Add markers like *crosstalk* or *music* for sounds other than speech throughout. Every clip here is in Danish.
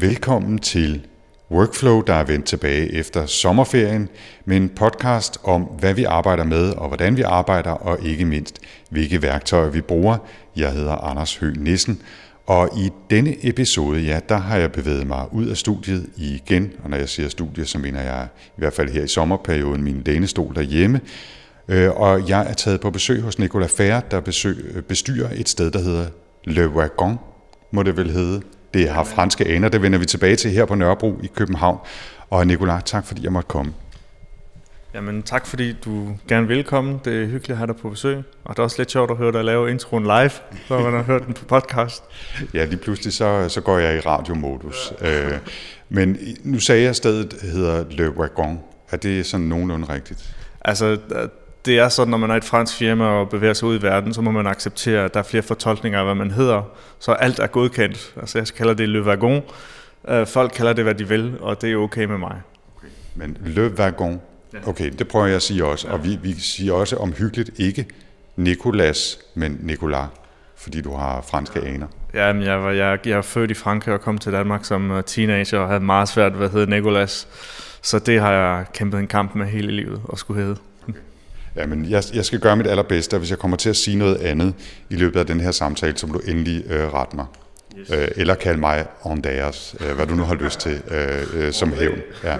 Velkommen til Workflow, der er vendt tilbage efter sommerferien, med en podcast om, hvad vi arbejder med og hvordan vi arbejder, og ikke mindst, hvilke værktøjer vi bruger. Jeg hedder Anders Høgh Nissen, og i denne episode, ja, der har jeg bevæget mig ud af studiet igen, og når jeg siger studie, så mener jeg i hvert fald her i sommerperioden min lænestol derhjemme, øh, og jeg er taget på besøg hos Nicolas Færre, der besøg, bestyrer et sted, der hedder Le Wagon, må det vel hedde. Det har franske aner, det vender vi tilbage til her på Nørrebro i København. Og Nicolas, tak fordi jeg måtte komme. Jamen tak fordi du gerne vil komme. Det er hyggeligt at have dig på besøg. Og det er også lidt sjovt at høre dig lave introen live, når man har hørt den på podcast. *laughs* Ja, lige pludselig så, så går jeg i radiomodus. Øh, men nu sagde jeg, at stedet hedder Le Wagon. Er det sådan nogenlunde rigtigt? Altså, det er sådan, når man er et fransk firma og bevæger sig ud i verden, så må man acceptere, at der er flere fortolkninger af, hvad man hedder. Så alt er godkendt. Altså jeg kalder det Le Wagon. Øh, folk kalder det, hvad de vil, og det er okay med mig. Okay. Men Le Wagon, okay, det prøver jeg at sige også. Og vi, vi siger også omhyggeligt ikke Nicolas, men Nicolas, fordi du har franske aner. Ja, men jeg, var, jeg, jeg er født i Frankrig og kom til Danmark som øh, teenager og havde meget svært ved at hedde Nicolas. Så det har jeg kæmpet en kamp med hele livet at skulle hedde. Jamen, jeg, jeg skal gøre mit allerbedste, og hvis jeg kommer til at sige noget andet i løbet af den her samtale, så må du endelig øh, rette mig. Yes. Øh, eller kalde mig Andreas, øh, hvad du nu har lyst til øh, øh, som hævn. Ja.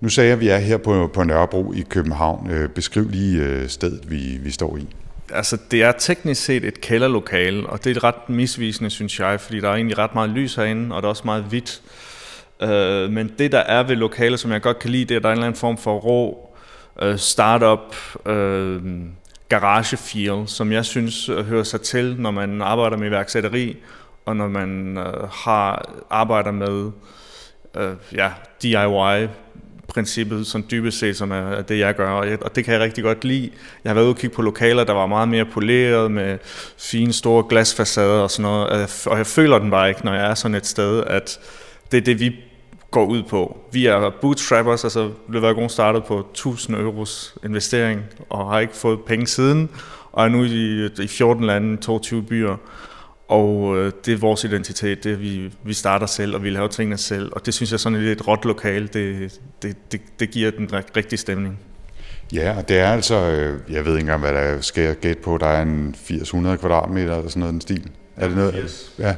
Nu sagde jeg, at vi er her på, på Nørrebro i København. Øh, beskriv lige øh, stedet, vi, vi står i. Altså, det er teknisk set et kælderlokale, og det er ret misvisende, synes jeg, fordi der er egentlig ret meget lys herinde, og der er også meget hvidt. Øh, men det, der er ved lokalet, som jeg godt kan lide, det er, at der er en eller anden form for rå øh, startup øh, garage feel, som jeg synes øh, hører sig til, når man arbejder med iværksætteri, og når man øh, har arbejder med øh, ja, DIY princippet, som dybest set som er det, jeg gør, og, jeg, og det kan jeg rigtig godt lide. Jeg har været ude og kigge på lokaler, der var meget mere poleret, med fine, store glasfacader og sådan noget, og jeg føler den bare ikke, når jeg er sådan et sted, at det er det, vi går ud på. Vi er bootstrappers, altså Levergon startet på 1000 euros investering og har ikke fået penge siden, og er nu i, i 14 lande, 22 byer. Og øh, det er vores identitet, det er, vi, vi starter selv, og vi laver tingene selv. Og det synes jeg sådan er et råt lokal, det, det, det, det giver den rigtige stemning. Ja, og det er altså, øh, jeg ved ikke engang, hvad der skal gætte på, der er en 800 kvadratmeter eller sådan noget den stil. Er det noget? Yes. Ja,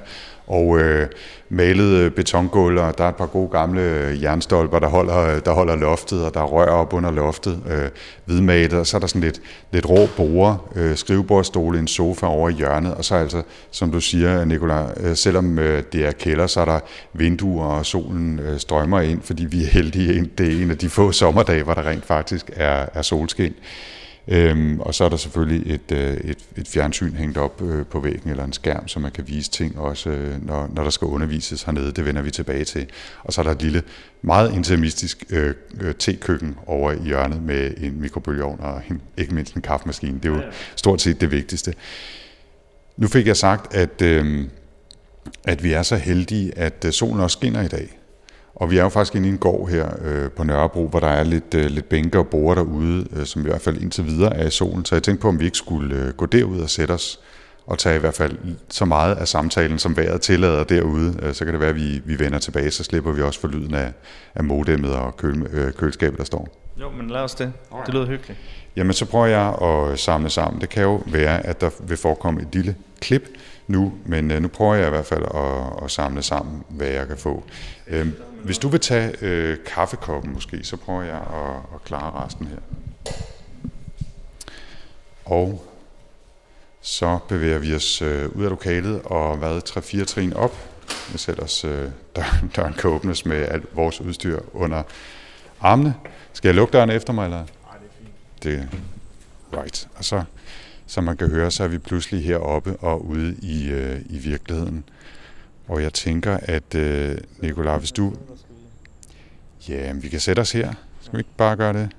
og øh, malede øh, betongulv, og der er et par gode gamle øh, jernstolper, der holder, der holder loftet, og der er rør op under loftet, øh, hvidmalet, og så er der sådan lidt, lidt rå borer, øh, skrivebordstole, en sofa over i hjørnet, og så altså, som du siger, Nicolai, øh, selvom øh, det er kælder, så er der vinduer, og solen øh, strømmer ind, fordi vi er heldige, det er en af de få sommerdage, hvor der rent faktisk er, er solskin. Øhm, og så er der selvfølgelig et, øh, et, et fjernsyn hængt op øh, på væggen, eller en skærm, så man kan vise ting også, øh, når, når der skal undervises hernede. Det vender vi tilbage til. Og så er der et lille, meget intimistisk øh, øh, tekøkken over i hjørnet med en mikrobølgeovn og en, ikke mindst en kaffemaskine. Det er jo stort set det vigtigste. Nu fik jeg sagt, at, øh, at vi er så heldige, at øh, solen også skinner i dag. Og vi er jo faktisk inde i en gård her øh, på Nørrebro, hvor der er lidt, øh, lidt bænker og borer derude, øh, som i hvert fald indtil videre er i solen. Så jeg tænkte på, om vi ikke skulle øh, gå derud og sætte os og tage i hvert fald så meget af samtalen, som vejret tillader derude. Øh, så kan det være, at vi, vi vender tilbage, så slipper vi også for lyden af, af modemmet og køl, øh, køleskabet, der står. Jo, men lad os det. Det lyder hyggeligt. Jamen, så prøver jeg at samle sammen. Det kan jo være, at der vil forekomme et lille klip nu, men øh, nu prøver jeg i hvert fald at, at samle sammen, hvad jeg kan få. Øh, hvis du vil tage øh, kaffekoppen måske, så prøver jeg at, at klare resten her. Og så bevæger vi os øh, ud af lokalet og hvad, 3-4 trin op. Vi sætter os, øh, døren, *laughs* døren kan åbnes med alt vores udstyr under armene. Skal jeg lukke døren efter mig, eller? Nej, det er fint. Det, right. Og så, som man kan høre, så er vi pludselig heroppe og ude i, øh, i virkeligheden. Og jeg tænker, at øh, Nicolai, hvis du... Ja, vi kan sætte os her. Skal vi ikke bare gøre det?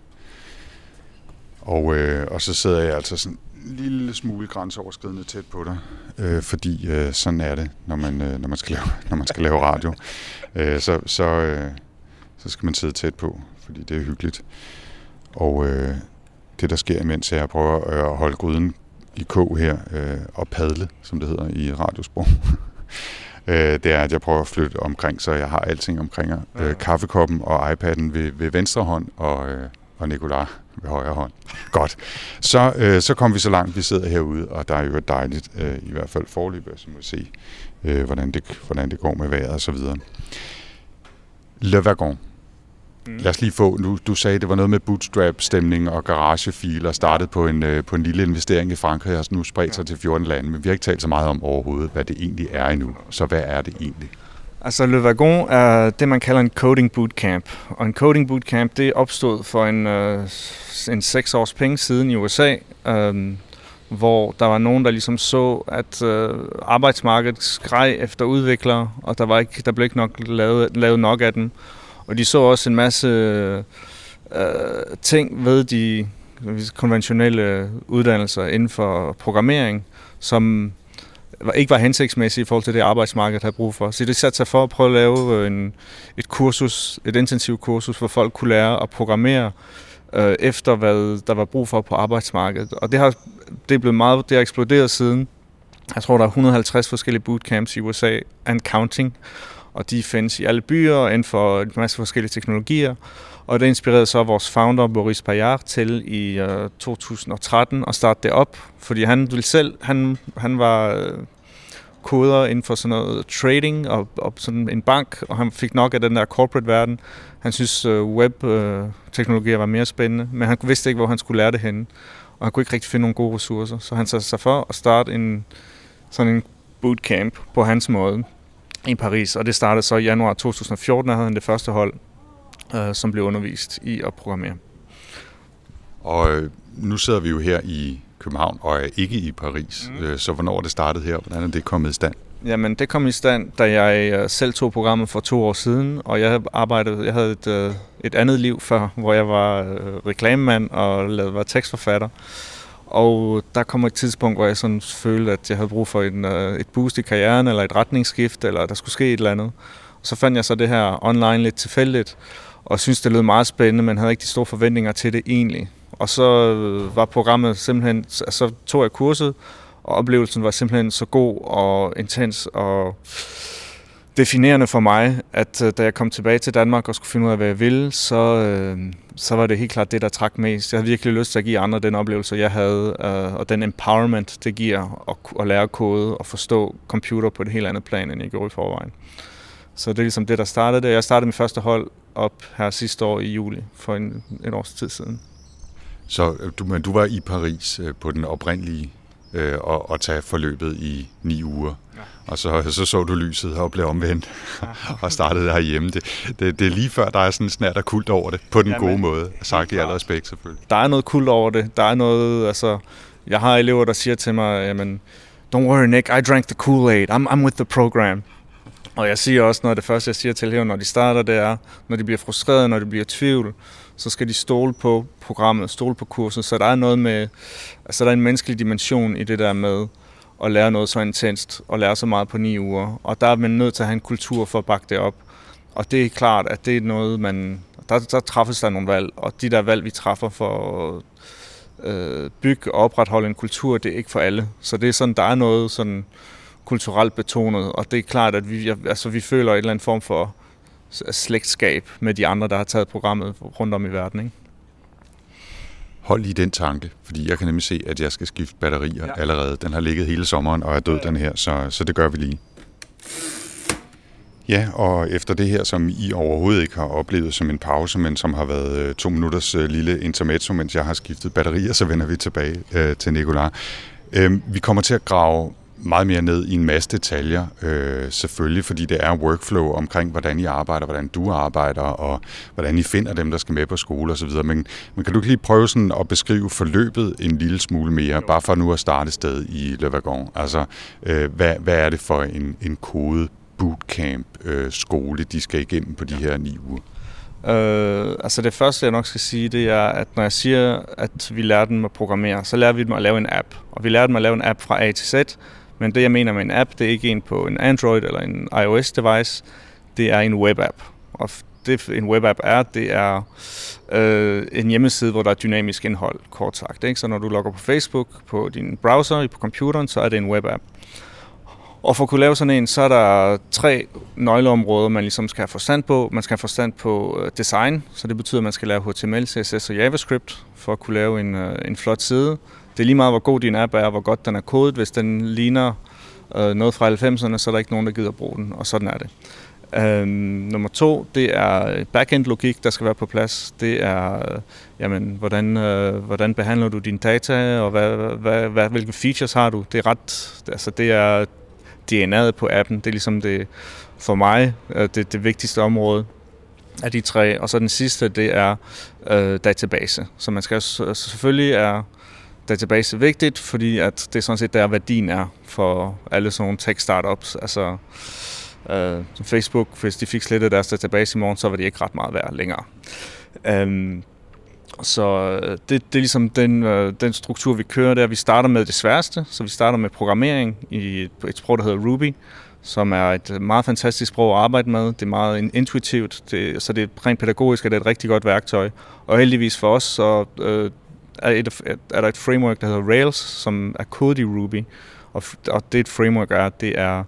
Og, øh, og så sidder jeg altså sådan en lille smule grænseoverskridende tæt på dig, øh, fordi øh, sådan er det, når man, øh, når man, skal, lave, *laughs* når man skal lave radio. Øh, så, så, øh, så skal man sidde tæt på, fordi det er hyggeligt. Og øh, det, der sker imens, er, at jeg prøver øh, at holde gryden i kog her, øh, og padle, som det hedder i radiosprog. *laughs* øh, det er, at jeg prøver at flytte omkring, så jeg har alting omkring. Øh, kaffekoppen og iPad'en ved, ved venstre hånd, og, øh, og Nikolaj ved højre hånd. Godt. Så, øh, så kom vi så langt, vi sidder herude, og der er jo dejligt, øh, i hvert fald forløbet, så må vi se, øh, hvordan, det, hvordan det går med vejret og så videre. Le Wagon. Mm. Lad os lige få, nu, du sagde, det var noget med bootstrap-stemning og garagefil og startet på en, øh, på en lille investering i Frankrig og nu spredt sig til 14 lande, men vi har ikke talt så meget om overhovedet, hvad det egentlig er endnu. Så hvad er det egentlig? Altså Le Wagon er det, man kalder en coding bootcamp. Og en coding bootcamp, det opstod for en, øh, en seks års penge siden i USA, øh, hvor der var nogen, der ligesom så, at øh, arbejdsmarkedet skreg efter udviklere, og der, var ikke, der blev ikke nok lavet, lavet nok af dem. Og de så også en masse øh, ting ved de konventionelle uddannelser inden for programmering, som ikke var hensigtsmæssige i forhold til det arbejdsmarked havde brug for. Så det satte sig for at prøve at lave en, et kursus, et intensivt kursus, hvor folk kunne lære at programmere øh, efter, hvad der var brug for på arbejdsmarkedet. Og det har, det er blevet meget, det har eksploderet siden. Jeg tror, der er 150 forskellige bootcamps i USA and counting, og de findes i alle byer inden for en masse forskellige teknologier. Og det inspirerede så vores founder, Boris Payard, til i øh, 2013 at starte det op, fordi han ville selv, han, han var øh, koder inden for sådan noget trading og, og sådan en bank, og han fik nok af den der corporate verden. Han synes øh, web-teknologier øh, var mere spændende, men han vidste ikke, hvor han skulle lære det henne, og han kunne ikke rigtig finde nogle gode ressourcer. Så han satte sig for at starte en sådan en bootcamp på hans måde i Paris, og det startede så i januar 2014, der havde han det første hold, øh, som blev undervist i at programmere. Og øh, nu sidder vi jo her i København og er ikke i Paris, mm. øh, så hvornår er det startet her? Hvordan er det kommet i stand? Jamen, det kom i stand, da jeg øh, selv tog programmet for to år siden, og jeg arbejdede, jeg havde et, et andet liv før, hvor jeg var reklamemand og lavede, var tekstforfatter. Og der kom et tidspunkt, hvor jeg sådan følte, at jeg havde brug for en, øh, et boost i karrieren, eller et retningsskift, eller der skulle ske et eller andet. Og så fandt jeg så det her online lidt tilfældigt, og synes det lød meget spændende, men havde ikke de store forventninger til det egentlig. Og så øh, var programmet simpelthen, så tog jeg kurset, og oplevelsen var simpelthen så god og intens og definerende for mig, at øh, da jeg kom tilbage til Danmark og skulle finde ud af, hvad jeg ville, så, øh, så var det helt klart det, der trak mest. Jeg havde virkelig lyst til at give andre den oplevelse, jeg havde, øh, og den empowerment, det giver at, at lære kode og forstå computer på et helt andet plan, end jeg gjorde i forvejen. Så det er ligesom det, der startede det. Jeg startede mit første hold op her sidste år i juli, for en, en års tid siden. Så øh, du, men du var i Paris på den oprindelige øh, og, og tage forløbet i ni uger. Ja. Og så, så så du lyset og blev omvendt ja. *laughs* og startede der hjemme. Det, det, det er lige før, der er sådan snart af kult over det, på den ja, gode måde. Sagt i al respekt selvfølgelig. Der er noget kult over det. Der er noget, altså... Jeg har elever, der siger til mig, jamen, don't worry Nick, I drank the Kool-Aid. I'm, I'm with the program. Og jeg siger også, noget af det første, jeg siger til eleverne, når de starter, det er, når de bliver frustrerede, når de bliver i tvivl, så skal de stole på programmet, stole på kurset. Så der er noget med, altså der er en menneskelig dimension i det der med at lære noget så intenst, og lære så meget på ni uger. Og der er man nødt til at have en kultur for at bakke det op. Og det er klart, at det er noget, man... Der, der træffes der nogle valg, og de der valg, vi træffer for at øh, bygge og opretholde en kultur, det er ikke for alle. Så det er sådan, der er noget sådan kulturelt betonet, og det er klart, at vi, altså, vi føler et eller andet form for slægtskab med de andre, der har taget programmet rundt om i verden. Ikke? Hold lige den tanke, fordi jeg kan nemlig se, at jeg skal skifte batterier ja. allerede. Den har ligget hele sommeren og er død, ja. den her, så, så det gør vi lige. Ja, og efter det her, som I overhovedet ikke har oplevet som en pause, men som har været øh, to minutters øh, lille intermezzo, mens jeg har skiftet batterier, så vender vi tilbage øh, til Nikolaj. Øh, vi kommer til at grave meget mere ned i en masse detaljer, øh, selvfølgelig, fordi det er workflow omkring, hvordan I arbejder, hvordan du arbejder, og hvordan I finder dem, der skal med på skole osv. Men, men kan du ikke lige prøve sådan at beskrive forløbet en lille smule mere, bare for nu at starte sted i Le Wagon? Altså, øh, hvad, hvad er det for en, en kode bootcamp øh, skole, de skal igennem på de her ni uger? Øh, altså det første, jeg nok skal sige, det er, at når jeg siger, at vi lærer dem at programmere, så lærer vi dem at lave en app. Og vi lærer dem at lave en app fra A til Z, men det, jeg mener med en app, det er ikke en på en Android eller en iOS-device. Det er en webapp. Og det en webapp er, det er øh, en hjemmeside, hvor der er dynamisk indhold, kort sagt. Ikke? Så når du logger på Facebook på din browser på computeren, så er det en webapp. Og for at kunne lave sådan en, så er der tre nøgleområder, man ligesom skal have forstand på. Man skal have forstand på øh, design, så det betyder, at man skal lære HTML, CSS og JavaScript for at kunne lave en, øh, en flot side. Det er lige meget, hvor god din app er, hvor godt den er kodet. Hvis den ligner øh, noget fra 90'erne, så er der ikke nogen, der gider bruge den, og sådan er det. Øhm, nummer to, det er øh, backend-logik, der skal være på plads. Det er, øh, jamen, hvordan, øh, hvordan behandler du dine data, og hvad, hvad, hvad, hvilke features har du? Det er ret, altså det er DNA'et på appen. Det er ligesom det, for mig, øh, det, det vigtigste område af de tre. Og så den sidste, det er øh, database. Så man skal selvfølgelig er database vigtigt, fordi at det er sådan set der værdien er for alle sådan nogle tech startups. Altså øh, Facebook, hvis de fik slettet deres database i morgen, så var de ikke ret meget værd længere. Um, så øh, det, det er ligesom den, øh, den struktur, vi kører der. Vi starter med det sværeste, så vi starter med programmering i et, et sprog, der hedder Ruby, som er et meget fantastisk sprog at arbejde med. Det er meget intuitivt, det, så det er rent pædagogisk, og det er et rigtig godt værktøj. Og heldigvis for os, så øh, er, et, er der et framework, der hedder Rails, som er kodet i Ruby. Og, og det et framework er, det er...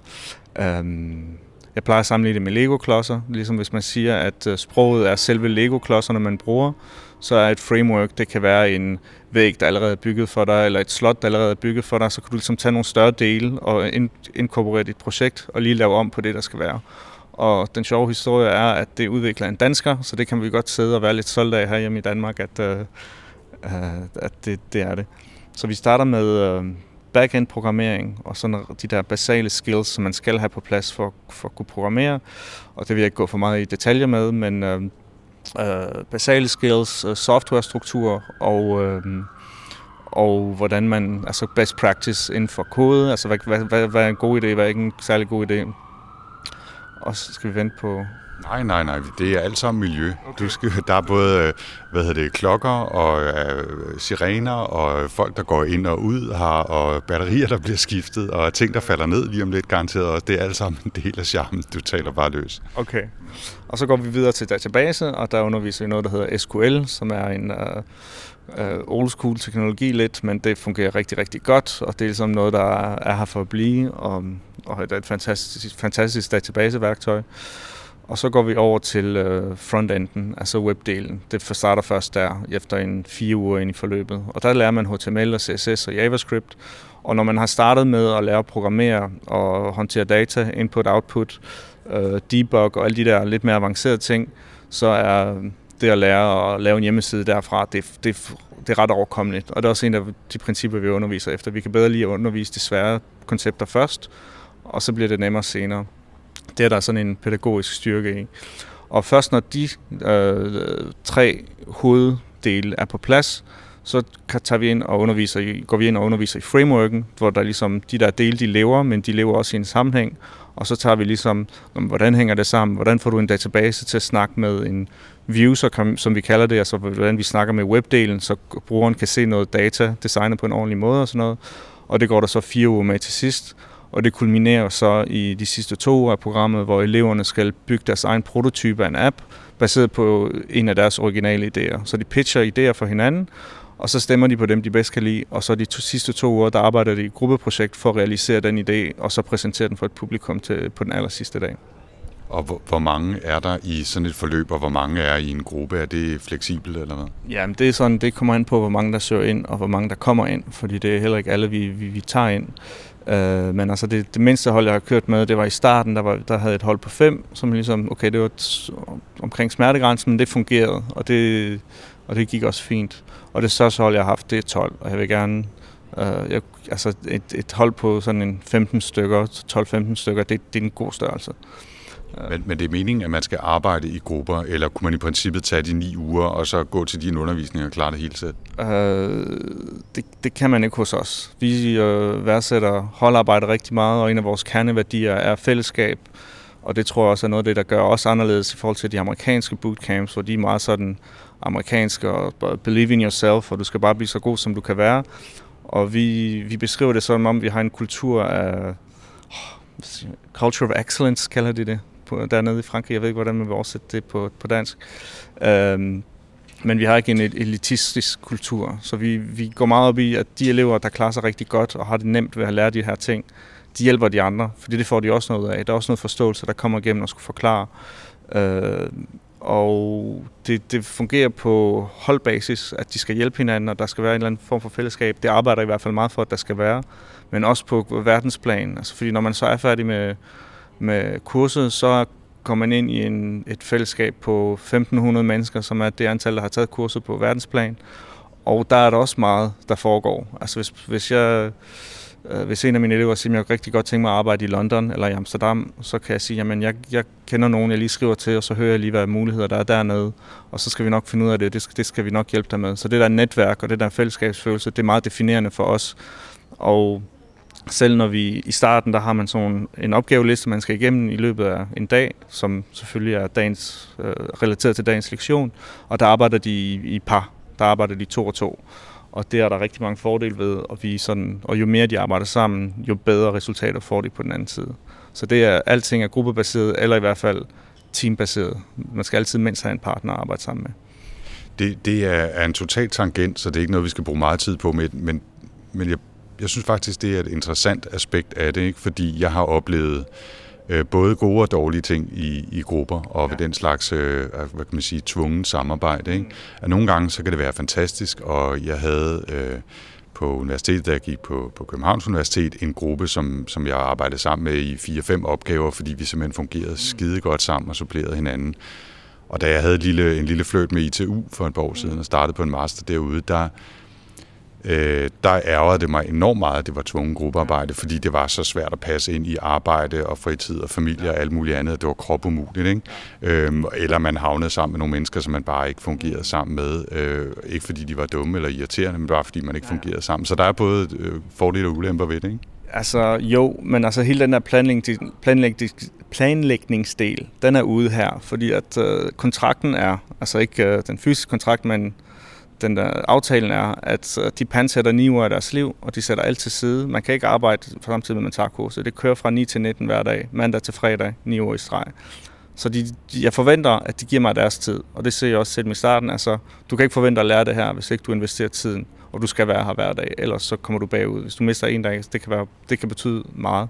Øhm, jeg plejer at sammenligne det med Lego-klodser, ligesom hvis man siger, at øh, sproget er selve Lego-klodserne, man bruger, så er et framework, det kan være en væg, der allerede er bygget for dig, eller et slot, der allerede er bygget for dig, så kan du ligesom tage nogle større dele og inkorporere dit projekt og lige lave om på det, der skal være. Og den sjove historie er, at det udvikler en dansker, så det kan vi godt sidde og være lidt stolte af her hjemme i Danmark, at, øh, Øh, at det, det er det. Så vi starter med øh, backend-programmering og sådan de der basale skills, som man skal have på plads for, for at kunne programmere. Og det vil jeg ikke gå for meget i detaljer med, men øh, øh basale skills, uh, softwarestruktur og... øh, og hvordan man, altså best practice inden for kode, altså hvad, hvad, hvad, hvad er en god idé, hvad er ikke en særlig god idé. Og så skal vi vente på Nej, nej, nej. Det er alt sammen miljø. Okay. Du skal, der er både øh, hvad hedder det, klokker og uh, sirener og folk, der går ind og ud her, og batterier, der bliver skiftet, og ting, der falder ned lige om lidt garanteret. Og det er alt sammen en del af charmen. Du taler bare løs. Okay. Og så går vi videre til database, og der underviser vi noget, der hedder SQL, som er en... Uh, uh, old school teknologi lidt, men det fungerer rigtig, rigtig godt, og det er ligesom noget, der er her for at blive, og, og det er et fantastisk, fantastisk databaseværktøj. Og så går vi over til øh, frontenden, altså webdelen. Det starter først der, efter en fire uger ind i forløbet. Og der lærer man HTML og CSS og JavaScript. Og når man har startet med at lære at programmere og håndtere data, input, output, øh, debug og alle de der lidt mere avancerede ting, så er øh, det at lære at lave en hjemmeside derfra, det, det, det er ret overkommeligt. Og det er også en af de principper, vi underviser efter. Vi kan bedre lige undervise de svære koncepter først, og så bliver det nemmere senere. Det er der sådan en pædagogisk styrke i. Og først når de øh, tre hoveddele er på plads, så tager vi ind og underviser i, går vi ind og underviser i frameworken, hvor der ligesom de der dele, de lever, men de lever også i en sammenhæng. Og så tager vi ligesom, hvordan hænger det sammen? Hvordan får du en database til at snakke med en view, så som vi kalder det, altså hvordan vi snakker med webdelen, så brugeren kan se noget data designet på en ordentlig måde og sådan noget. Og det går der så fire uger med til sidst. Og det kulminerer så i de sidste to uger af programmet, hvor eleverne skal bygge deres egen prototype af en app, baseret på en af deres originale idéer. Så de pitcher idéer for hinanden, og så stemmer de på dem, de bedst kan lide, og så de to, sidste to uger, der arbejder de i gruppeprojekt for at realisere den idé, og så præsentere den for et publikum til, på den aller sidste dag. Og hvor, hvor mange er der i sådan et forløb, og hvor mange er i en gruppe? Er det fleksibelt eller hvad? Jamen det er sådan, det kommer an på, hvor mange der søger ind, og hvor mange der kommer ind, fordi det er heller ikke alle, vi, vi, vi tager ind. Øh, men altså det, det mindste hold, jeg har kørt med, det var i starten, der, var, der havde et hold på fem, som ligesom, okay, det var t- omkring smertegrænsen, men det fungerede, og det, og det gik også fint. Og det største hold, jeg har haft, det er 12, og jeg vil gerne, øh, jeg, altså et, et hold på sådan en 15 stykker, 12-15 stykker, det, det er en god størrelse. Men, men det er meningen, at man skal arbejde i grupper, eller kunne man i princippet tage de ni uger, og så gå til din undervisning og klare det hele selv? Øh, det, det kan man ikke hos os. Vi øh, værdsætter holdarbejde rigtig meget, og en af vores kerneværdier er fællesskab. Og det tror jeg også er noget af det, der gør os anderledes i forhold til de amerikanske bootcamps, hvor de er meget sådan amerikanske og believe in yourself, og du skal bare blive så god, som du kan være. Og vi, vi beskriver det som om, vi har en kultur af culture of excellence, kalder de det på, dernede i Frankrig. Jeg ved ikke, hvordan man vil oversætte det på, på dansk. Øhm, men vi har ikke en elitistisk kultur, så vi, vi går meget op i, at de elever, der klarer sig rigtig godt og har det nemt ved at lære de her ting, de hjælper de andre, fordi det får de også noget af. Der er også noget forståelse, der kommer igennem og skulle forklare. Øh, og det, det fungerer på holdbasis, at de skal hjælpe hinanden, og der skal være en eller anden form for fællesskab. Det arbejder i hvert fald meget for, at der skal være. Men også på verdensplan. Altså, fordi når man så er færdig med, med kurset, så kommer man ind i en, et fællesskab på 1500 mennesker, som er det antal, der har taget kurset på verdensplan. Og der er der også meget, der foregår. Altså hvis, hvis jeg øh, hvis en af mine elever siger, at jeg rigtig godt tænke mig at arbejde i London eller i Amsterdam, så kan jeg sige, at jeg, jeg kender nogen, jeg lige skriver til, og så hører jeg lige, hvad muligheder der er dernede, og så skal vi nok finde ud af det, det skal, det skal vi nok hjælpe dig med. Så det der netværk og det der fællesskabsfølelse, det er meget definerende for os. Og selv når vi i starten, der har man sådan en opgaveliste, man skal igennem i løbet af en dag, som selvfølgelig er dagens, øh, relateret til dagens lektion, og der arbejder de i, i par, der arbejder de to og to. Og det er der rigtig mange fordele ved, og, vi sådan, og jo mere de arbejder sammen, jo bedre resultater får de på den anden side. Så det er, alting er gruppebaseret, eller i hvert fald teambaseret. Man skal altid mindst have en partner at arbejde sammen med. Det, det er, er en total tangent, så det er ikke noget, vi skal bruge meget tid på, men, men, men jeg, jeg synes faktisk, det er et interessant aspekt af det, ikke? fordi jeg har oplevet øh, både gode og dårlige ting i, i grupper og ja. ved den slags øh, hvad kan man sige, tvungen samarbejde. Ikke? At nogle gange så kan det være fantastisk, og jeg havde øh, på universitetet, da jeg gik på, på Københavns Universitet, en gruppe, som, som jeg arbejdede sammen med i fire-fem opgaver, fordi vi simpelthen fungerede skide godt sammen og supplerede hinanden. Og da jeg havde en lille, en lille fløjt med ITU for et par år siden og startede på en master derude, der, øh, der ærgede det mig enormt meget, at det var tvungen gruppearbejde, fordi det var så svært at passe ind i arbejde og fritid og familie og alt muligt andet. Det var kropumuligt, ikke? Øh, eller man havnede sammen med nogle mennesker, som man bare ikke fungerede sammen med. Øh, ikke fordi de var dumme eller irriterende, men bare fordi man ikke fungerede sammen. Så der er både øh, fordele og ulemper ved det, ikke? Altså jo, men altså hele den der planlægning, planlægning, planlægningsdel, den er ude her, fordi at øh, kontrakten er, altså ikke øh, den fysiske kontrakt, men den der aftalen er, at øh, de pansætter 9 uger af deres liv, og de sætter alt til side. Man kan ikke arbejde samtidig med, man tager kurset. Det kører fra 9 til 19 hver dag, mandag til fredag, 9 uger i streg. Så de, de, jeg forventer, at de giver mig deres tid, og det ser jeg også selv i starten. Altså, du kan ikke forvente at lære det her, hvis ikke du investerer tiden, og du skal være her hver dag, ellers så kommer du bagud. Hvis du mister en dag, det kan, være, det kan betyde meget.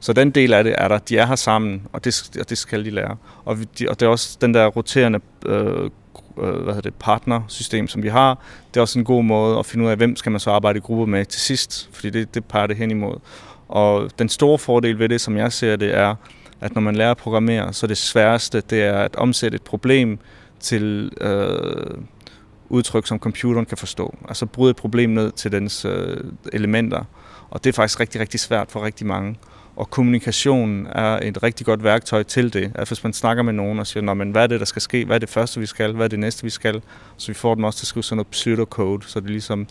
Så den del af det er der. De er her sammen, og det, og det skal de lære. Og, de, og det er også den der roterende øh, Øh, hvad hedder det, partnersystem, som vi har. Det er også en god måde at finde ud af, hvem skal man så arbejde i grupper med til sidst, fordi det, det peger det hen imod. Og den store fordel ved det, som jeg ser det, er, at når man lærer at programmere, så det sværeste, det er at omsætte et problem til øh, udtryk, som computeren kan forstå. Altså bryde et problem ned til dens øh, elementer. Og det er faktisk rigtig, rigtig svært for rigtig mange. Og kommunikation er et rigtig godt værktøj til det. At hvis man snakker med nogen og siger, Nå, men hvad er det, der skal ske? Hvad er det første, vi skal? Hvad er det næste, vi skal? Så vi får dem også til at skrive sådan noget pseudocode, så det ligesom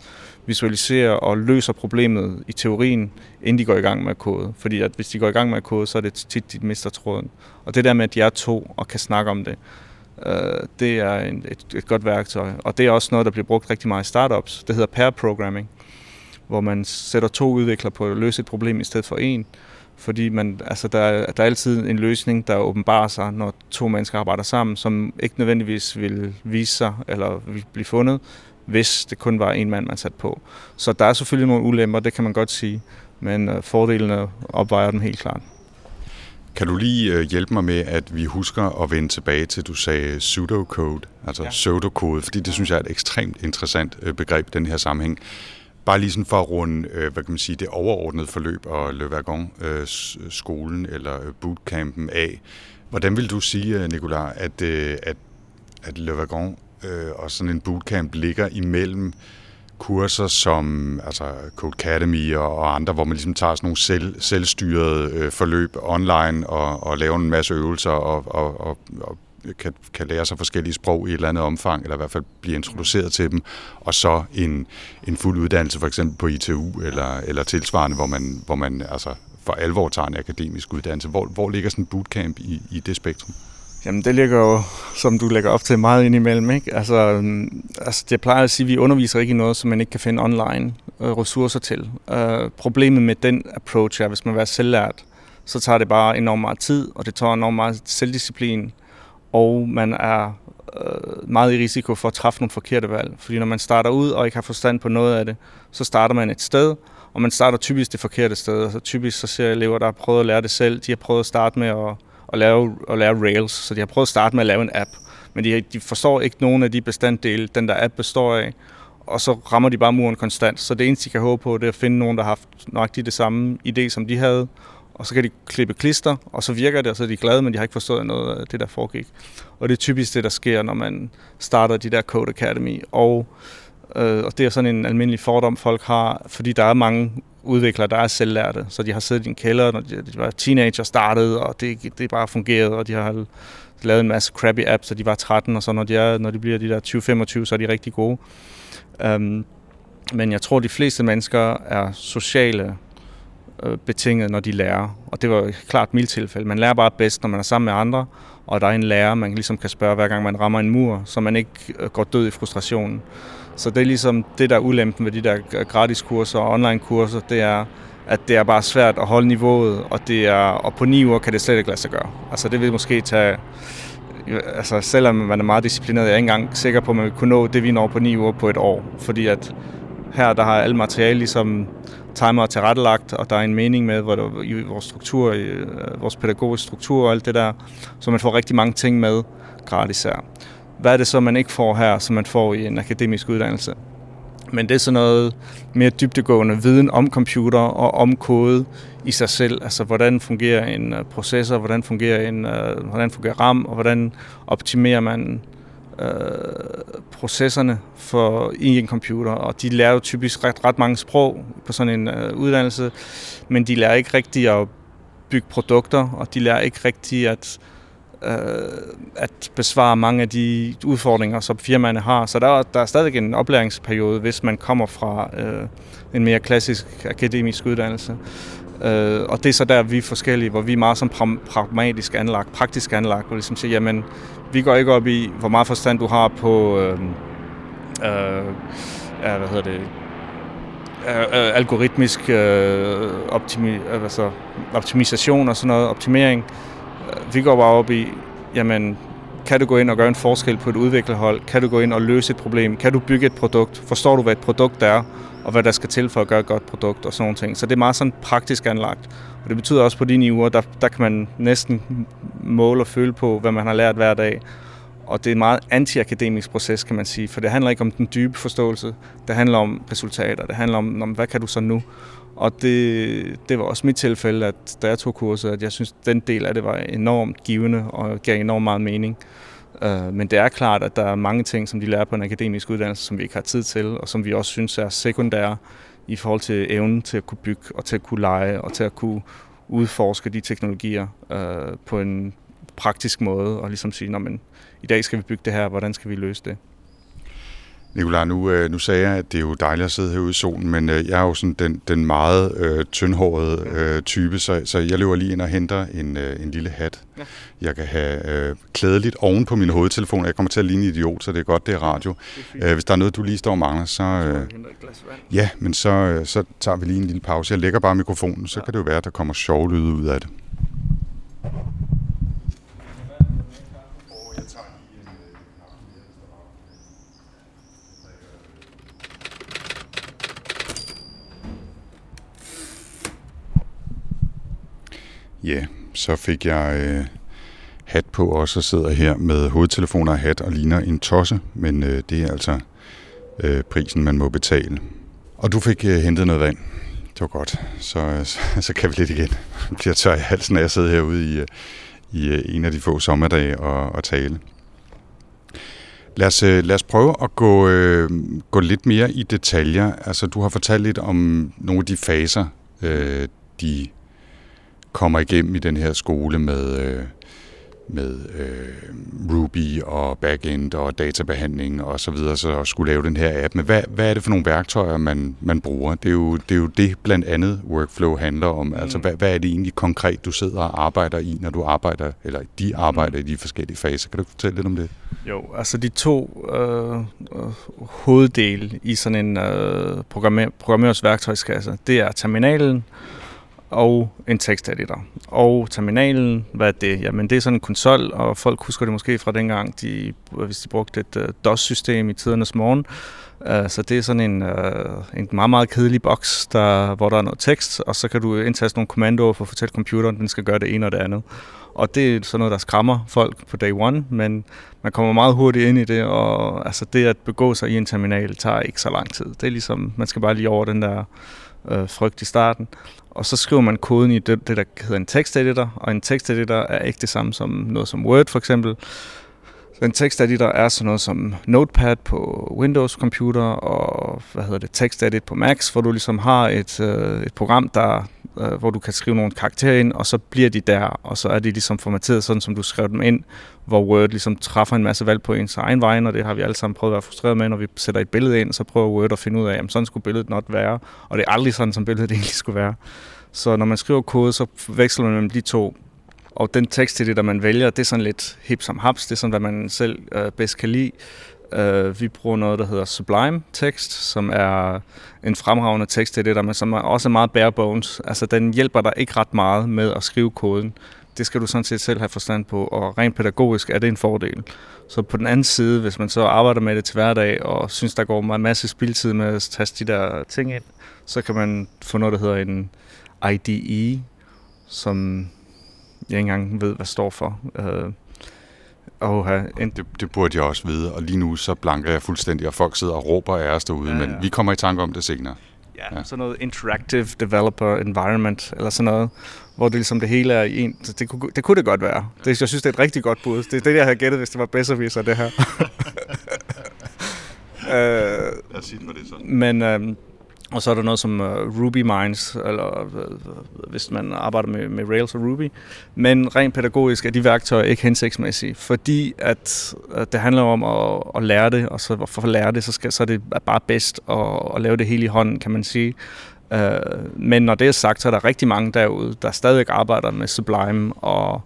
visualiserer og løser problemet i teorien, inden de går i gang med at kode. Fordi at hvis de går i gang med at kode, så er det tit, de mister tråden. Og det der med, at de er to og kan snakke om det, øh, det er en, et, et godt værktøj. Og det er også noget, der bliver brugt rigtig meget i startups. Det hedder pair programming, hvor man sætter to udviklere på at løse et problem i stedet for en fordi man, altså der, er, der er altid en løsning, der åbenbarer sig, når to mennesker arbejder sammen, som ikke nødvendigvis vil vise sig eller vil blive fundet, hvis det kun var en mand, man sat på. Så der er selvfølgelig nogle ulemper, det kan man godt sige, men uh, fordelene opvejer dem helt klart. Kan du lige uh, hjælpe mig med, at vi husker at vende tilbage til, du sagde pseudocode, altså ja. pseudokode, fordi det synes jeg er et ekstremt interessant uh, begreb i den her sammenhæng. Bare lige sådan for at runde, øh, hvad kan man sige, det overordnede forløb og Le Wagon øh, skolen eller øh, bootcampen af. Hvordan vil du sige, øh, Nicolas, at, øh, at, at Le Wagon øh, og sådan en bootcamp ligger imellem kurser som altså Code Academy og, og andre, hvor man ligesom tager sådan nogle selv, selvstyrede øh, forløb online og, og laver en masse øvelser og, og, og, og kan, kan lære sig forskellige sprog i et eller andet omfang, eller i hvert fald blive introduceret til dem, og så en, en fuld uddannelse for eksempel på ITU eller, eller tilsvarende, hvor man, hvor man altså for alvor tager en akademisk uddannelse. Hvor, hvor ligger sådan en bootcamp i, i det spektrum? Jamen det ligger jo, som du lægger op til, meget indimellem. Ikke? Altså, mm, altså, jeg plejer at sige, at vi underviser ikke i noget, som man ikke kan finde online øh, ressourcer til. Øh, problemet med den approach er, hvis man er selvlært, så tager det bare enormt meget tid, og det tager enormt meget selvdisciplin, og man er øh, meget i risiko for at træffe nogle forkerte valg. Fordi når man starter ud og ikke har forstand på noget af det, så starter man et sted, og man starter typisk det forkerte sted. Altså typisk så ser jeg elever, der har prøvet at lære det selv. De har prøvet at starte med at, at, lave, at lære Rails, så de har prøvet at starte med at lave en app. Men de, de forstår ikke nogen af de bestanddele, den der app består af. Og så rammer de bare muren konstant. Så det eneste, de kan håbe på, det er at finde nogen, der har haft nøjagtigt det samme idé, som de havde. Og så kan de klippe klister, og så virker det, og så er de glade, men de har ikke forstået noget af det, der foregik. Og det er typisk det, der sker, når man starter de der Code Academy. Og Øh, og det er sådan en almindelig fordom, folk har, fordi der er mange udviklere, der er selvlærte, så de har siddet i en kælder, når de, de var teenager startet, og det, det bare fungerede, og de har lavet en masse crappy apps, så de var 13, og så når de, er, når de bliver de der 20-25, så er de rigtig gode. Um, men jeg tror, de fleste mennesker er sociale Øh, betinget, når de lærer. Og det var klart mildt tilfælde. Man lærer bare bedst, når man er sammen med andre, og der er en lærer, man ligesom kan spørge, hver gang man rammer en mur, så man ikke øh, går død i frustrationen. Så det er ligesom det, der er ulempen ved de der øh, gratis kurser og online kurser, det er, at det er bare svært at holde niveauet, og, det er, og på ni uger kan det slet ikke lade sig gøre. Altså det vil måske tage, altså selvom man er meget disciplineret, jeg er ikke engang sikker på, at man vil kunne nå det, vi når på ni uger på et år. Fordi at her, der har alle materiale ligesom timer tilrettelagt, og der er en mening med, hvor der, i vores struktur, i, øh, vores pædagogiske struktur og alt det der, så man får rigtig mange ting med gratis her. Hvad er det så, man ikke får her, som man får i en akademisk uddannelse? Men det er sådan noget mere dybdegående viden om computer og om kode i sig selv. Altså, hvordan fungerer en øh, processor, hvordan fungerer, en, øh, hvordan fungerer RAM, og hvordan optimerer man Øh, processerne for i en computer. Og de lærer jo typisk ret, ret mange sprog på sådan en øh, uddannelse, men de lærer ikke rigtigt at bygge produkter, og de lærer ikke rigtigt at øh, at besvare mange af de udfordringer, som firmaerne har. Så der, der er stadig en oplæringsperiode, hvis man kommer fra øh, en mere klassisk akademisk uddannelse. Øh, og det er så der, vi er forskellige, hvor vi er meget som pragmatisk anlagt, praktisk anlagt, hvor ligesom siger, jamen, vi går ikke op i, hvor meget forstand du har på, øh, øh, hvad hedder det, øh, øh, algoritmisk øh, optimi, altså, optimisation og sådan noget, optimering. Vi går bare op i, jamen, kan du gå ind og gøre en forskel på et udviklerhold? Kan du gå ind og løse et problem? Kan du bygge et produkt? Forstår du, hvad et produkt er, og hvad der skal til for at gøre et godt produkt og sådan nogle ting? Så det er meget sådan praktisk anlagt. Og det betyder også på de uger, der, der kan man næsten måle og føle på, hvad man har lært hver dag. Og det er en meget antiakademisk proces, kan man sige, for det handler ikke om den dybe forståelse. Det handler om resultater. Det handler om, om hvad kan du så nu? Og det, det var også mit tilfælde, at da jeg tog kurset, at jeg synes, at den del af det var enormt givende og gav enormt meget mening. Øh, men det er klart, at der er mange ting, som de lærer på en akademisk uddannelse, som vi ikke har tid til, og som vi også synes er sekundære i forhold til evnen til at kunne bygge og til at kunne lege og til at kunne udforske de teknologier uh, på en praktisk måde og ligesom sige, men i dag skal vi bygge det her, hvordan skal vi løse det? Nicolaj, nu, øh, nu sagde jeg, at det er jo dejligt at sidde herude i solen, men øh, jeg er jo sådan den, den meget øh, tyndhårede øh, type, så, så jeg løber lige ind og henter en, øh, en lille hat. Ja. Jeg kan have øh, klædeligt oven på min hovedtelefon. Jeg kommer til at ligne idiot, så det er godt, det er radio. Det er øh, hvis der er noget, du lige står og mangler, så... Øh, ja, men så, øh, så tager vi lige en lille pause. Jeg lægger bare mikrofonen, så ja. kan det jo være, at der kommer sjove lyde ud af det. Ja, så fik jeg øh, hat på også og sidder her med hovedtelefoner og hat og ligner en tosse, men øh, det er altså øh, prisen, man må betale. Og du fik øh, hentet noget vand. Det var godt. Så, øh, *laughs* så, så kan vi lidt igen. Jeg bliver tør i halsen, af jeg sidde herude i, øh, i øh, en af de få sommerdage og, og tale. Lad os, øh, lad os prøve at gå, øh, gå lidt mere i detaljer. Altså, du har fortalt lidt om nogle af de faser, øh, de kommer igennem i den her skole med, øh, med øh, Ruby og backend og databehandling og så videre, så skulle lave den her app. Men hvad, hvad er det for nogle værktøjer, man, man bruger? Det er, jo, det er jo det blandt andet workflow handler om. Mm. Altså, hvad, hvad er det egentlig konkret, du sidder og arbejder i, når du arbejder, eller de arbejder mm. i de forskellige faser? Kan du fortælle lidt om det? Jo, altså de to øh, øh, hoveddele i sådan en øh, programmer, programmørs værktøjskasse, det er terminalen, og en teksteditor. Og terminalen, hvad er det? Jamen det er sådan en konsol, og folk husker det måske fra dengang, de, hvis de brugte et uh, DOS-system i tidernes morgen. Uh, så det er sådan en, uh, en meget, meget kedelig boks, der, hvor der er noget tekst, og så kan du indtaste nogle kommandoer for at fortælle computeren, den skal gøre det ene og det andet. Og det er sådan noget, der skræmmer folk på day one, men man kommer meget hurtigt ind i det, og altså det at begå sig i en terminal tager ikke så lang tid. Det er ligesom, man skal bare lige over den der øh, frygt i starten. Og så skriver man koden i det, det, der hedder en teksteditor, og en teksteditor er ikke det samme som noget som Word for eksempel den teksteditor er sådan noget som Notepad på Windows computer og hvad hedder det, TextEdit på Macs, hvor du ligesom har et, øh, et program, der øh, hvor du kan skrive nogle karakterer ind, og så bliver de der, og så er de ligesom formateret sådan, som du skrev dem ind, hvor Word ligesom træffer en masse valg på ens egen vej, og det har vi alle sammen prøvet at være frustreret med, når vi sætter et billede ind, så prøver Word at finde ud af, jamen sådan skulle billedet not være, og det er aldrig sådan, som billedet *laughs* egentlig skulle være. Så når man skriver kode, så veksler man mellem de to og den tekst til det, der man vælger, det er sådan lidt hip som haps. Det er sådan, hvad man selv øh, bedst kan lide. Øh, vi bruger noget, der hedder Sublime Text, som er en fremragende tekst til det der, men som er også meget bare bones. Altså, den hjælper dig ikke ret meget med at skrive koden. Det skal du sådan set selv have forstand på, og rent pædagogisk er det en fordel. Så på den anden side, hvis man så arbejder med det til hverdag, og synes, der går en masse spildtid med at taste de der ting ind, så kan man få noget, der hedder en IDE, som jeg ikke engang ved, hvad står for. Uh, Oh, en... det, det burde jeg også vide, og lige nu så blanker jeg fuldstændig, og folk sidder og råber af os derude, ja, ja. men vi kommer i tanke om det senere. Ja, ja, sådan noget interactive developer environment, eller sådan noget, hvor det ligesom det hele er i en. Det kunne det, kunne det godt være. Det, jeg synes, det er et rigtig godt bud. Det er det, jeg havde gættet, hvis det var bedre det her. uh, *laughs* Lad os sige det sådan. Men, um, og så er der noget som uh, Ruby Mines, eller uh, hvis man arbejder med, med Rails og Ruby. Men rent pædagogisk er de værktøjer ikke hensigtsmæssige, fordi at, at det handler om at, at lære det, og så for at lære det, så, skal, så er det bare bedst at, at lave det hele i hånden, kan man sige. Uh, men når det er sagt, så er der rigtig mange derude, der stadig arbejder med Sublime og,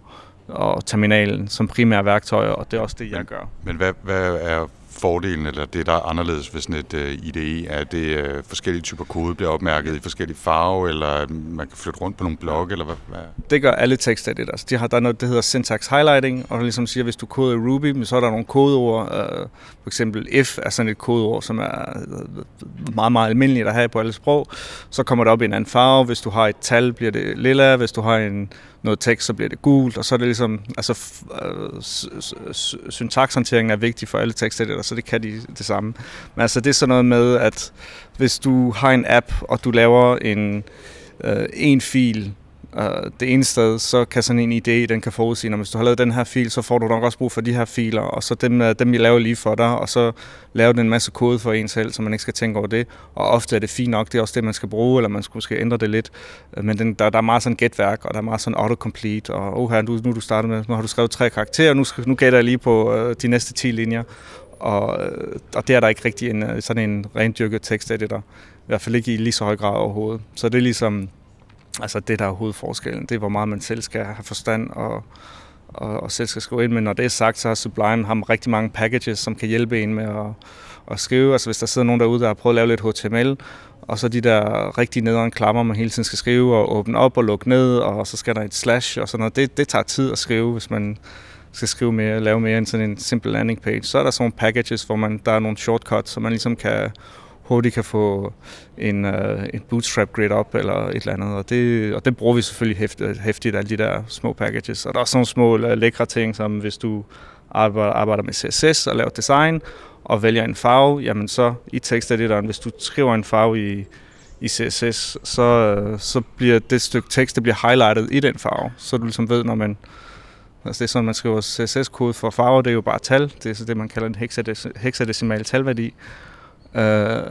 og terminalen som primære værktøjer, og det er også det, jeg gør. Men hvad, hvad er fordelen, eller det, der er anderledes ved sådan et øh, IDE, er, at det øh, forskellige typer kode bliver opmærket i forskellige farver, eller man kan flytte rundt på nogle blokke, eller hvad? hvad? Det gør alle teksteditors. Altså, de har, der er noget, der hedder syntax highlighting, og ligesom siger, hvis du koder i Ruby, så er der nogle kodeord. Øh, for eksempel if er sådan et kodeord, som er øh, meget, meget almindeligt at have på alle sprog. Så kommer det op i en anden farve. Hvis du har et tal, bliver det lilla. Hvis du har en noget tekst, så bliver det gult, og så er det ligesom, altså øh, syntakshåndteringen er vigtig for alle teksteditor, så det kan de det samme. Men altså det er sådan noget med, at hvis du har en app, og du laver en, øh, en fil, uh, det ene sted, så kan sådan en idé, den kan forudsige, når hvis du har lavet den her fil, så får du nok også brug for de her filer, og så dem, øh, dem vi laver lige for dig, og så laver den en masse kode for en selv, så man ikke skal tænke over det. Og ofte er det fint nok, det er også det, man skal bruge, eller man skal måske ændre det lidt. Øh, men den, der, der er meget sådan gætværk, og der er meget sådan autocomplete, og oh, her, nu, nu du startet med, nu har du skrevet tre karakterer, nu, nu gætter jeg lige på uh, de næste 10 linjer. Og, og det er der ikke rigtig en, sådan en rendyrket der I hvert fald ikke i lige så høj grad overhovedet. Så det er ligesom, Altså det, der er hovedforskellen, det er, hvor meget man selv skal have forstand og, og, og selv skal skrive ind. Men når det er sagt, så har Sublime har rigtig mange packages, som kan hjælpe en med at, at skrive. Altså hvis der sidder nogen derude, der har prøvet at lave lidt HTML, og så de der rigtig nederen klammer, man hele tiden skal skrive og åbne op og lukke ned, og så skal der et slash og sådan noget. Det, det tager tid at skrive, hvis man skal skrive mere, lave mere end sådan en simpel landing page. Så er der sådan nogle packages, hvor man, der er nogle shortcuts, så man ligesom kan hurtigt kan få en, øh, uh, en bootstrap grid op eller et eller andet. Og det, og det bruger vi selvfølgelig hæftigt, øh, hæftigt, alle de der små packages. Og der er også nogle små øh, lækre ting, som hvis du arbejder, arbejder med CSS og laver design, og vælger en farve, jamen så i teksteditoren, hvis du skriver en farve i, i CSS, så, så bliver det stykke tekst, det bliver highlightet i den farve, så du ligesom ved, når man Altså det er sådan, man skriver CSS-kode for farver, det er jo bare tal. Det er så det, man kalder en hexadecimal talværdi. Øh,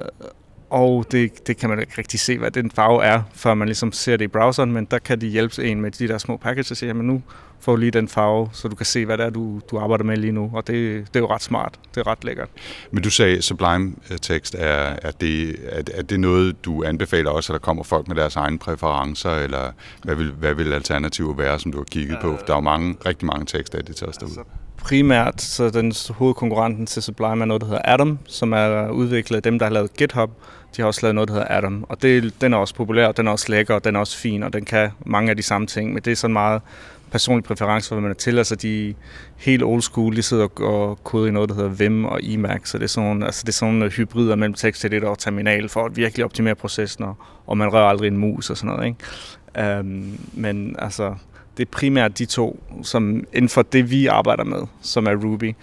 og det, det kan man ikke rigtig se, hvad den farve er, før man ligesom ser det i browseren, men der kan de hjælpe en med de der små packages og sige, jamen nu får du lige den farve, så du kan se, hvad det er, du, du arbejder med lige nu, og det, det er jo ret smart, det er ret lækkert. Men du sagde, Sublime øh, tekst, er, er, det, er, er det noget, du anbefaler også, at der kommer folk med deres egne præferencer, eller hvad vil, hvad vil alternativer være, som du har kigget øh, på? Der er jo mange, rigtig mange teksteditors derude. Altså, primært, så den hovedkonkurrenten til Sublime er noget, der hedder Atom, som er udviklet af dem, der har lavet GitHub. De har også lavet noget, der hedder Atom, og det, den er også populær, den er også lækker, og den er også fin, og den kan mange af de samme ting, men det er sådan meget personlig præference for, hvad man er til. Altså de helt old school, de sidder og koder i noget, der hedder Vim og Emacs, så det er sådan, altså det er sådan nogle hybrider mellem teksteditor og terminal for at virkelig optimere processen, og, og man rører aldrig en mus og sådan noget. Ikke? Um, men altså, det er primært de to, som inden for det, vi arbejder med, som er Ruby,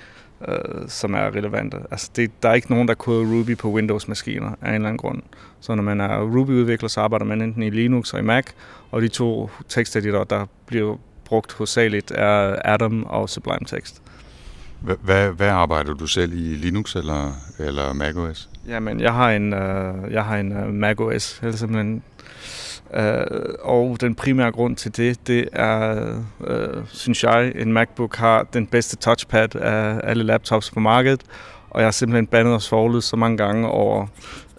øh, som er relevante. Altså det, der er ikke nogen, der koder Ruby på Windows-maskiner af en eller anden grund. Så når man er Ruby-udvikler, så arbejder man enten i Linux og i Mac, og de to teksteditorer, der bliver brugt hovedsageligt, er Atom og Sublime Text. Hvad, hvad arbejder du selv i Linux eller, eller macOS? Jamen, jeg har en, uh, jeg har en uh, macOS, eller simpelthen Uh, og den primære grund til det, det er, uh, synes jeg, en MacBook har den bedste touchpad af alle laptops på markedet, og jeg har simpelthen bandet og svoglet så mange gange over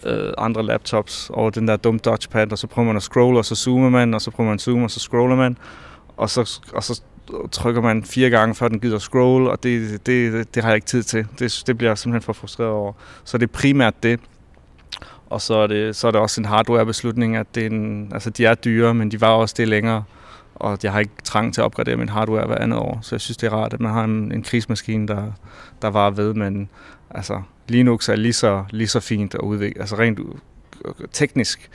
uh, andre laptops, over den der dumme touchpad, og så prøver man at scrolle, og så zoomer man, og så prøver man at zoome, og så scroller man, og så, og så trykker man fire gange, før den gider scroll, og det, det, det har jeg ikke tid til. Det, det bliver jeg simpelthen for frustreret over. Så det er primært det. Og så er det, så er det også en hardware-beslutning, at det er en, altså de er dyre, men de var også det længere. Og jeg har ikke trang til at opgradere min hardware hver andet år, så jeg synes, det er rart, at man har en, en krigsmaskine, der, der var ved, men altså, Linux er lige så, lige så fint at udvikle, altså rent teknisk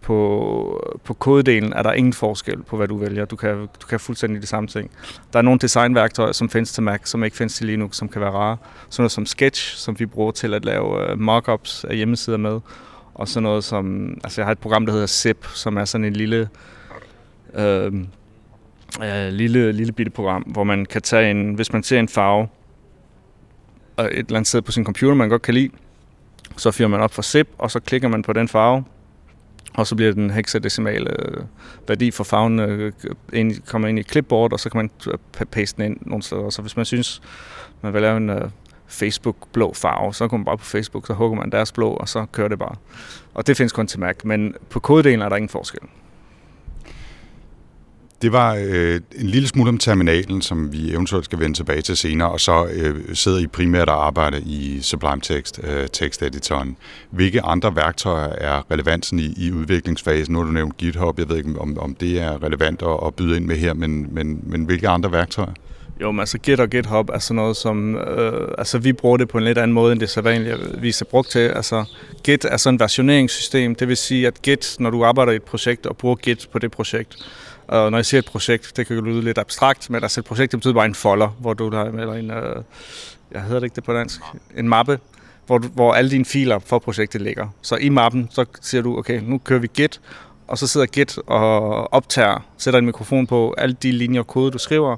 på, på kodedelen er der ingen forskel på, hvad du vælger. Du kan, du kan fuldstændig det samme ting. Der er nogle designværktøjer, som findes til Mac, som ikke findes til Linux, som kan være rare. Sådan noget som Sketch, som vi bruger til at lave øh, mockups af hjemmesider med. Og sådan noget som, altså jeg har et program, der hedder SIP, som er sådan en lille, øh, øh, lille, lille bitte program, hvor man kan tage en, hvis man ser en farve, og et eller andet sted på sin computer, man godt kan lide, så fyrer man op for SIP, og så klikker man på den farve, og så bliver den hexadecimale øh, værdi for farven øh, øh, ind, kommer ind i clipboard, og så kan man paste den ind nogle steder. Så hvis man synes, man vil lave en Facebook-blå farve, så går man bare på Facebook, så hugger man deres blå, og så kører det bare. Og det findes kun til Mac, men på kodedelen er der ingen forskel. Det var øh, en lille smule om terminalen, som vi eventuelt skal vende tilbage til senere, og så øh, sidder I primært og arbejder i Sublime Text, øh, teksteditoren. Hvilke andre værktøjer er relevansen i, i udviklingsfasen? Nu har du nævnt GitHub, jeg ved ikke, om, om det er relevant at, at byde ind med her, men, men, men hvilke andre værktøjer? Jo, men altså Git og GitHub er sådan noget, som... Øh, altså vi bruger det på en lidt anden måde, end det så vanligt er brugt til. Altså Git er sådan et versioneringssystem, det vil sige, at Git, når du arbejder i et projekt og bruger Git på det projekt, og når jeg siger et projekt, det kan jo lyde lidt abstrakt, men altså et projekt, det betyder bare en folder, hvor du der, eller en, øh, jeg hedder det ikke det på dansk, en mappe, hvor, du, hvor alle dine filer for projektet ligger. Så i mappen, så siger du, okay, nu kører vi Git, og så sidder Git og optager, sætter en mikrofon på alle de linjer kode, du skriver,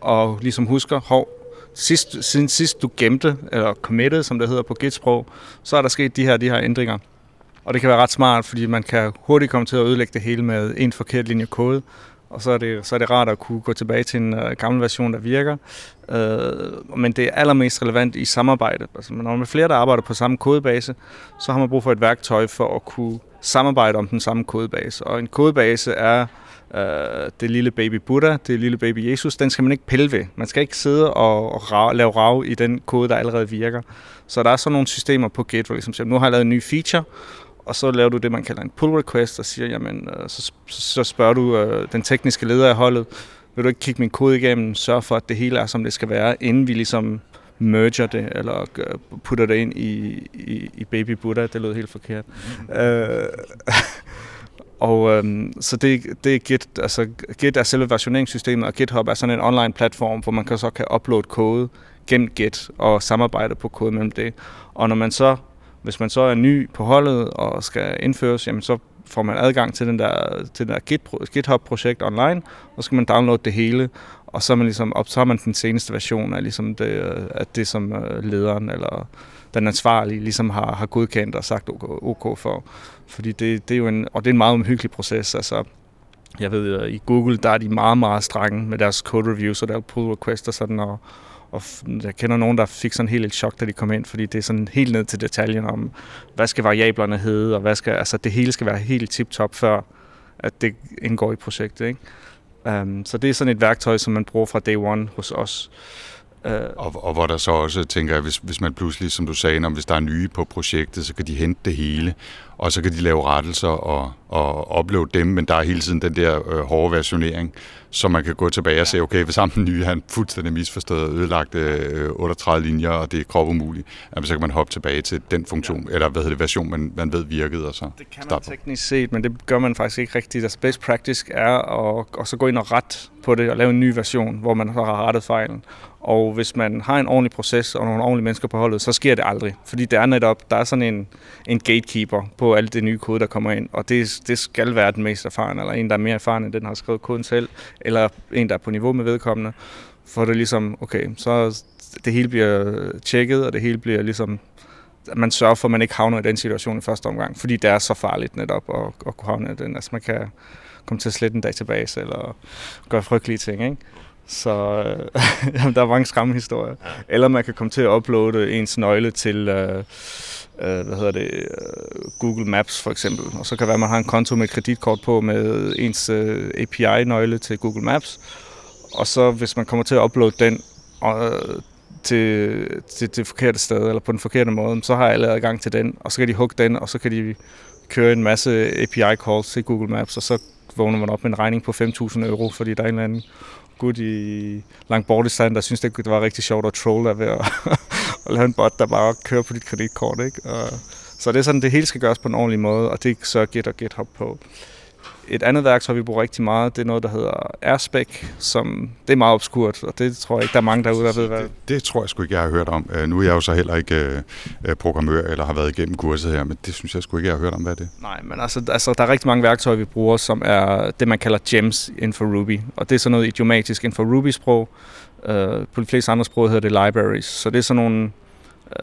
og ligesom husker, hov, sidst, siden sidst du gemte, eller committed, som det hedder på Git-sprog, så er der sket de her, de her ændringer. Og det kan være ret smart, fordi man kan hurtigt komme til at ødelægge det hele med en forkert linje kode, og så er det, så er det rart at kunne gå tilbage til en uh, gammel version, der virker. Uh, men det er allermest relevant i samarbejde. Altså, når man er flere, der arbejder på samme kodebase, så har man brug for et værktøj for at kunne samarbejde om den samme kodebase. Og en kodebase er uh, det lille baby Buddha, det lille baby Jesus, den skal man ikke pille ved. Man skal ikke sidde og, og lave rav i den kode, der allerede virker. Så der er sådan nogle systemer på Git, hvor ligesom siger, nu har jeg lavet en ny feature, og så laver du det, man kalder en pull request, og siger, jamen, øh, så, så spørger du øh, den tekniske leder af holdet, vil du ikke kigge min kode igennem, sørge for, at det hele er, som det skal være, inden vi ligesom merger det, eller putter det ind i, i, i Baby Buddha. Det lød helt forkert. øh, *laughs* og øhm, så det, det er Git, altså Git er selve versioneringssystemet, og GitHub er sådan en online platform, hvor man kan så kan uploade kode gennem Git og samarbejde på kode mellem det. Og når man så hvis man så er ny på holdet og skal indføres, jamen så får man adgang til den der, til den der Git, GitHub-projekt online, og så skal man downloade det hele, og så, er man ligesom, op, så har man den seneste version af, ligesom det, af det, som øh, lederen eller den ansvarlige ligesom har, har godkendt og sagt OK, OK for. Fordi det, det er jo en, og det er en meget omhyggelig proces. Altså, jeg ved, øh, i Google, der er de meget, meget strenge med deres code reviews og der pull requests og sådan, og, og jeg kender nogen, der fik sådan helt et chok, da de kom ind, fordi det er sådan helt ned til detaljen om, hvad skal variablerne hedde, og hvad skal, altså det hele skal være helt tip-top, før at det indgår i projektet. Ikke? Um, så det er sådan et værktøj, som man bruger fra day one hos os. Uh, og, og hvor der så også, tænker jeg, hvis, hvis man pludselig, som du sagde, når hvis der er nye på projektet, så kan de hente det hele, og så kan de lave rettelser og, og uploade dem, men der er hele tiden den der øh, hårde versionering, så man kan gå tilbage og se, okay, hvis sammen den nye han fuldstændig misforstået og ødelagt øh, 38 linjer, og det er krop umuligt, jamen, så kan man hoppe tilbage til den funktion, ja. eller hvad hedder det, version, man, man ved virkede, og så Det kan man teknisk set, men det gør man faktisk ikke rigtigt. Altså best practice er at og så gå ind og ret på det og lave en ny version, hvor man har rettet fejlen. Og hvis man har en ordentlig proces og nogle ordentlige mennesker på holdet, så sker det aldrig. Fordi det er netop, der er sådan en, en gatekeeper på alt det nye kode, der kommer ind. Og det, det skal være den mest erfarne, eller en, der er mere erfaren end den, der har skrevet koden selv, eller en, der er på niveau med vedkommende. For det er ligesom, okay, så det hele bliver tjekket, og det hele bliver ligesom man sørger for, at man ikke havner i den situation i første omgang, fordi det er så farligt netop at, at kunne havne i den. Altså man kan komme til at slette en database, eller gøre frygtelige ting, ikke? Så øh, *laughs* jamen, der er mange skræmme historier. Ja. Eller man kan komme til at uploade ens nøgle til øh, øh, hvad hedder det, øh, Google Maps for eksempel. Og så kan det være, at man har en konto med et kreditkort på med ens øh, API-nøgle til Google Maps. Og så hvis man kommer til at uploade den og, øh, til, til det forkerte sted, eller på den forkerte måde, så har alle adgang til den, og så kan de hugge den, og så kan de køre en masse API-calls til Google Maps, og så vågner man op med en regning på 5.000 euro, fordi der er en eller anden gut i Langbortistan, der synes, det det var rigtig sjovt at trolle der ved at, *laughs* at lave en bot, der bare kører på dit kreditkort. Ikke? Og, så det er sådan, det hele skal gøres på en ordentlig måde, og det sørger Git og GitHub på. Et andet værktøj, vi bruger rigtig meget, det er noget, der hedder Airspec, som det er meget obskurt, og det tror jeg ikke, der er mange derude, der ved, hvad... Det, det tror jeg sgu ikke, jeg har hørt om. Uh, nu er jeg jo så heller ikke uh, programmør, eller har været igennem kurset her, men det synes jeg sgu ikke, jeg har hørt om, hvad det er. Nej, men altså, altså, der er rigtig mange værktøjer, vi bruger, som er det, man kalder gems inden for Ruby, og det er sådan noget idiomatisk inden for Ruby-sprog. Uh, på de fleste andre sprog hedder det libraries, så det er sådan nogle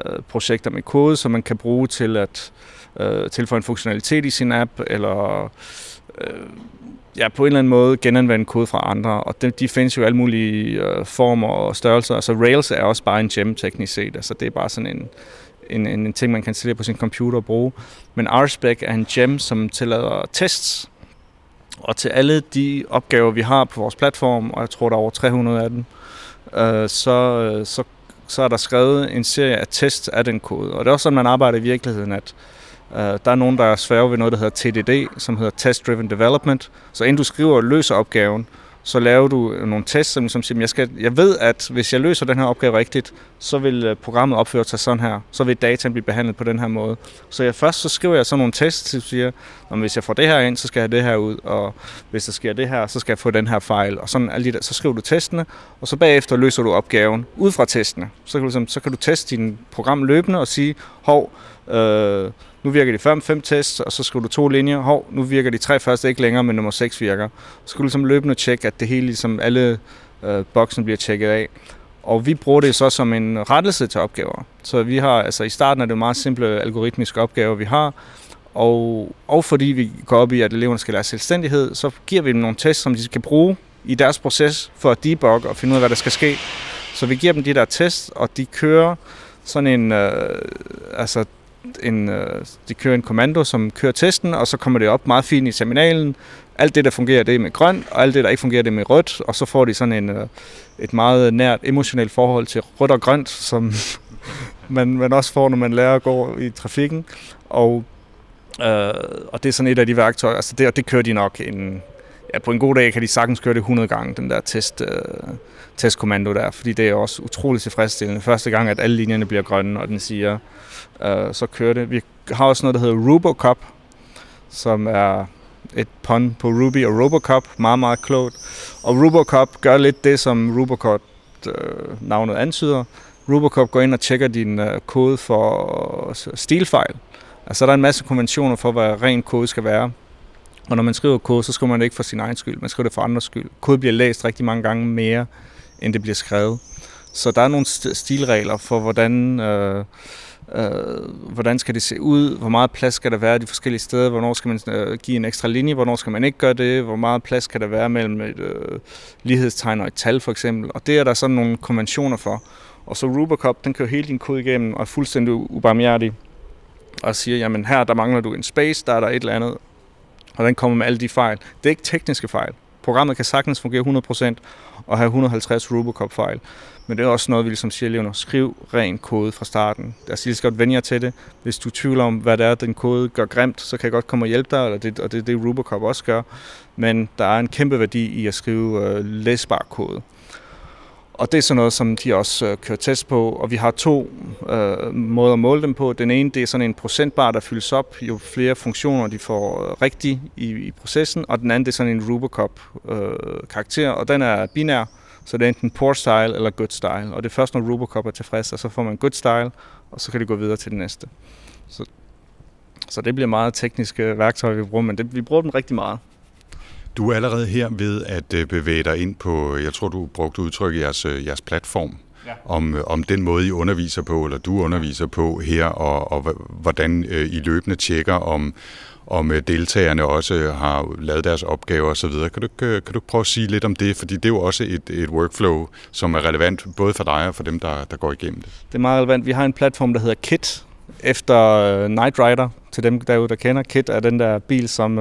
uh, projekter med kode, som man kan bruge til at tilføje en funktionalitet i sin app, eller øh, ja, på en eller anden måde genanvende kode fra andre, og de, de findes jo alle mulige øh, former og størrelser. Altså Rails er også bare en gem teknisk set, altså det er bare sådan en, en, en, en ting, man kan installere på sin computer og bruge. Men RSpec er en gem, som tillader tests, og til alle de opgaver, vi har på vores platform, og jeg tror, der er over 300 af dem, øh, så, øh, så, så er der skrevet en serie af tests af den kode. Og det er også sådan, man arbejder i virkeligheden, at øh, Øh, der er nogen, der er svære ved noget, der hedder TDD, som hedder Test Driven Development. Så inden du skriver og løser opgaven, så laver du øh, nogle tests, som ligesom siger, jeg, skal, jeg ved, at hvis jeg løser den her opgave rigtigt, så vil øh, programmet opføre sig sådan her. Så vil dataen blive behandlet på den her måde. Så jeg, først så skriver jeg sådan nogle tests, som siger, at hvis jeg får det her ind, så skal jeg have det her ud, og hvis der sker det her, så skal jeg få den her fejl. Og sådan, alt det så skriver du testene, og så bagefter løser du opgaven ud fra testene. Så kan du, ligesom, så kan du teste din program løbende og sige, hov, øh, nu virker de fem, fem tests, og så skriver du to linjer. Hov, nu virker de tre første ikke længere, men nummer 6 virker. Så skulle du ligesom løbende tjekke, at det hele, ligesom alle øh, boksen bliver tjekket af. Og vi bruger det så som en rettelse til opgaver. Så vi har, altså i starten er det meget simple algoritmiske opgaver, vi har, og, og fordi vi går op i, at eleverne skal lære selvstændighed, så giver vi dem nogle tests, som de kan bruge i deres proces for at debugge og finde ud af, hvad der skal ske. Så vi giver dem de der tests, og de kører sådan en, øh, altså en, øh, de kører en kommando, som kører testen, og så kommer det op meget fint i terminalen. Alt det, der fungerer, det er med grønt, og alt det, der ikke fungerer, det er med rødt, og så får de sådan en, øh, et meget nært emotionelt forhold til rødt og grønt, som *laughs* man, man også får, når man lærer at gå i trafikken. Og, øh, og det er sådan et af de værktøjer, altså det, og det kører de nok en, ja, på en god dag kan de sagtens køre det 100 gange, den der test, øh, testkommando der, fordi det er også utroligt tilfredsstillende. Første gang, at alle linjerne bliver grønne, og den siger, øh, så kører det. Vi har også noget, der hedder Rubocop, som er et pun på Ruby og Robocop, meget, meget klogt. Og Robocop gør lidt det, som Robocop øh, navnet antyder. Robocop går ind og tjekker din øh, kode for stilfejl. Altså der er en masse konventioner for, hvad ren kode skal være. Og når man skriver kode, så skriver man det ikke for sin egen skyld, man skriver det for andres skyld. Kode bliver læst rigtig mange gange mere, end det bliver skrevet. Så der er nogle stilregler for, hvordan, øh, øh, hvordan skal det se ud, hvor meget plads skal der være de forskellige steder, hvornår skal man øh, give en ekstra linje, hvornår skal man ikke gøre det, hvor meget plads skal der være mellem et øh, lighedstegn og et tal for eksempel. Og det er der sådan nogle konventioner for. Og så Rubicop, den kører hele din kode igennem og er fuldstændig ubarmhjertig og siger, jamen her der mangler du en space, der er der et eller andet, og den kommer med alle de fejl. Det er ikke tekniske fejl programmet kan sagtens fungere 100% og have 150 Robocop-fejl. Men det er også noget, vi ligesom siger eleverne, skriv ren kode fra starten. Altså, I skal godt vende jer til det. Hvis du tvivler om, hvad det er, den kode gør grimt, så kan jeg godt komme og hjælpe dig, eller det, og det er det, Robocop også gør. Men der er en kæmpe værdi i at skrive øh, læsbar kode. Og det er sådan noget, som de også øh, kører test på, og vi har to øh, måder at måle dem på. Den ene, det er sådan en procentbar, der fyldes op, jo flere funktioner de får øh, rigtigt i, i processen, og den anden, det er sådan en Robocop-karakter, øh, og den er binær, så det er enten poor style eller good style, og det er først, når Robocop er tilfreds, og så får man good style, og så kan det gå videre til det næste. Så, så det bliver meget tekniske værktøjer, vi bruger, men det, vi bruger dem rigtig meget. Du er allerede her ved at øh, bevæge dig ind på, jeg tror du brugte udtryk i jeres, øh, jeres platform, ja. om, øh, om den måde I underviser på, eller du underviser på her, og, og hvordan I løbende tjekker, om, om deltagerne også har lavet deres opgaver osv. Kan du, kan du prøve at sige lidt om det? Fordi det er jo også et, et workflow, som er relevant både for dig og for dem, der, der går igennem det. Det er meget relevant. Vi har en platform, der hedder KIT, efter Night Rider, til dem derude, der kender. KIT er den der bil, som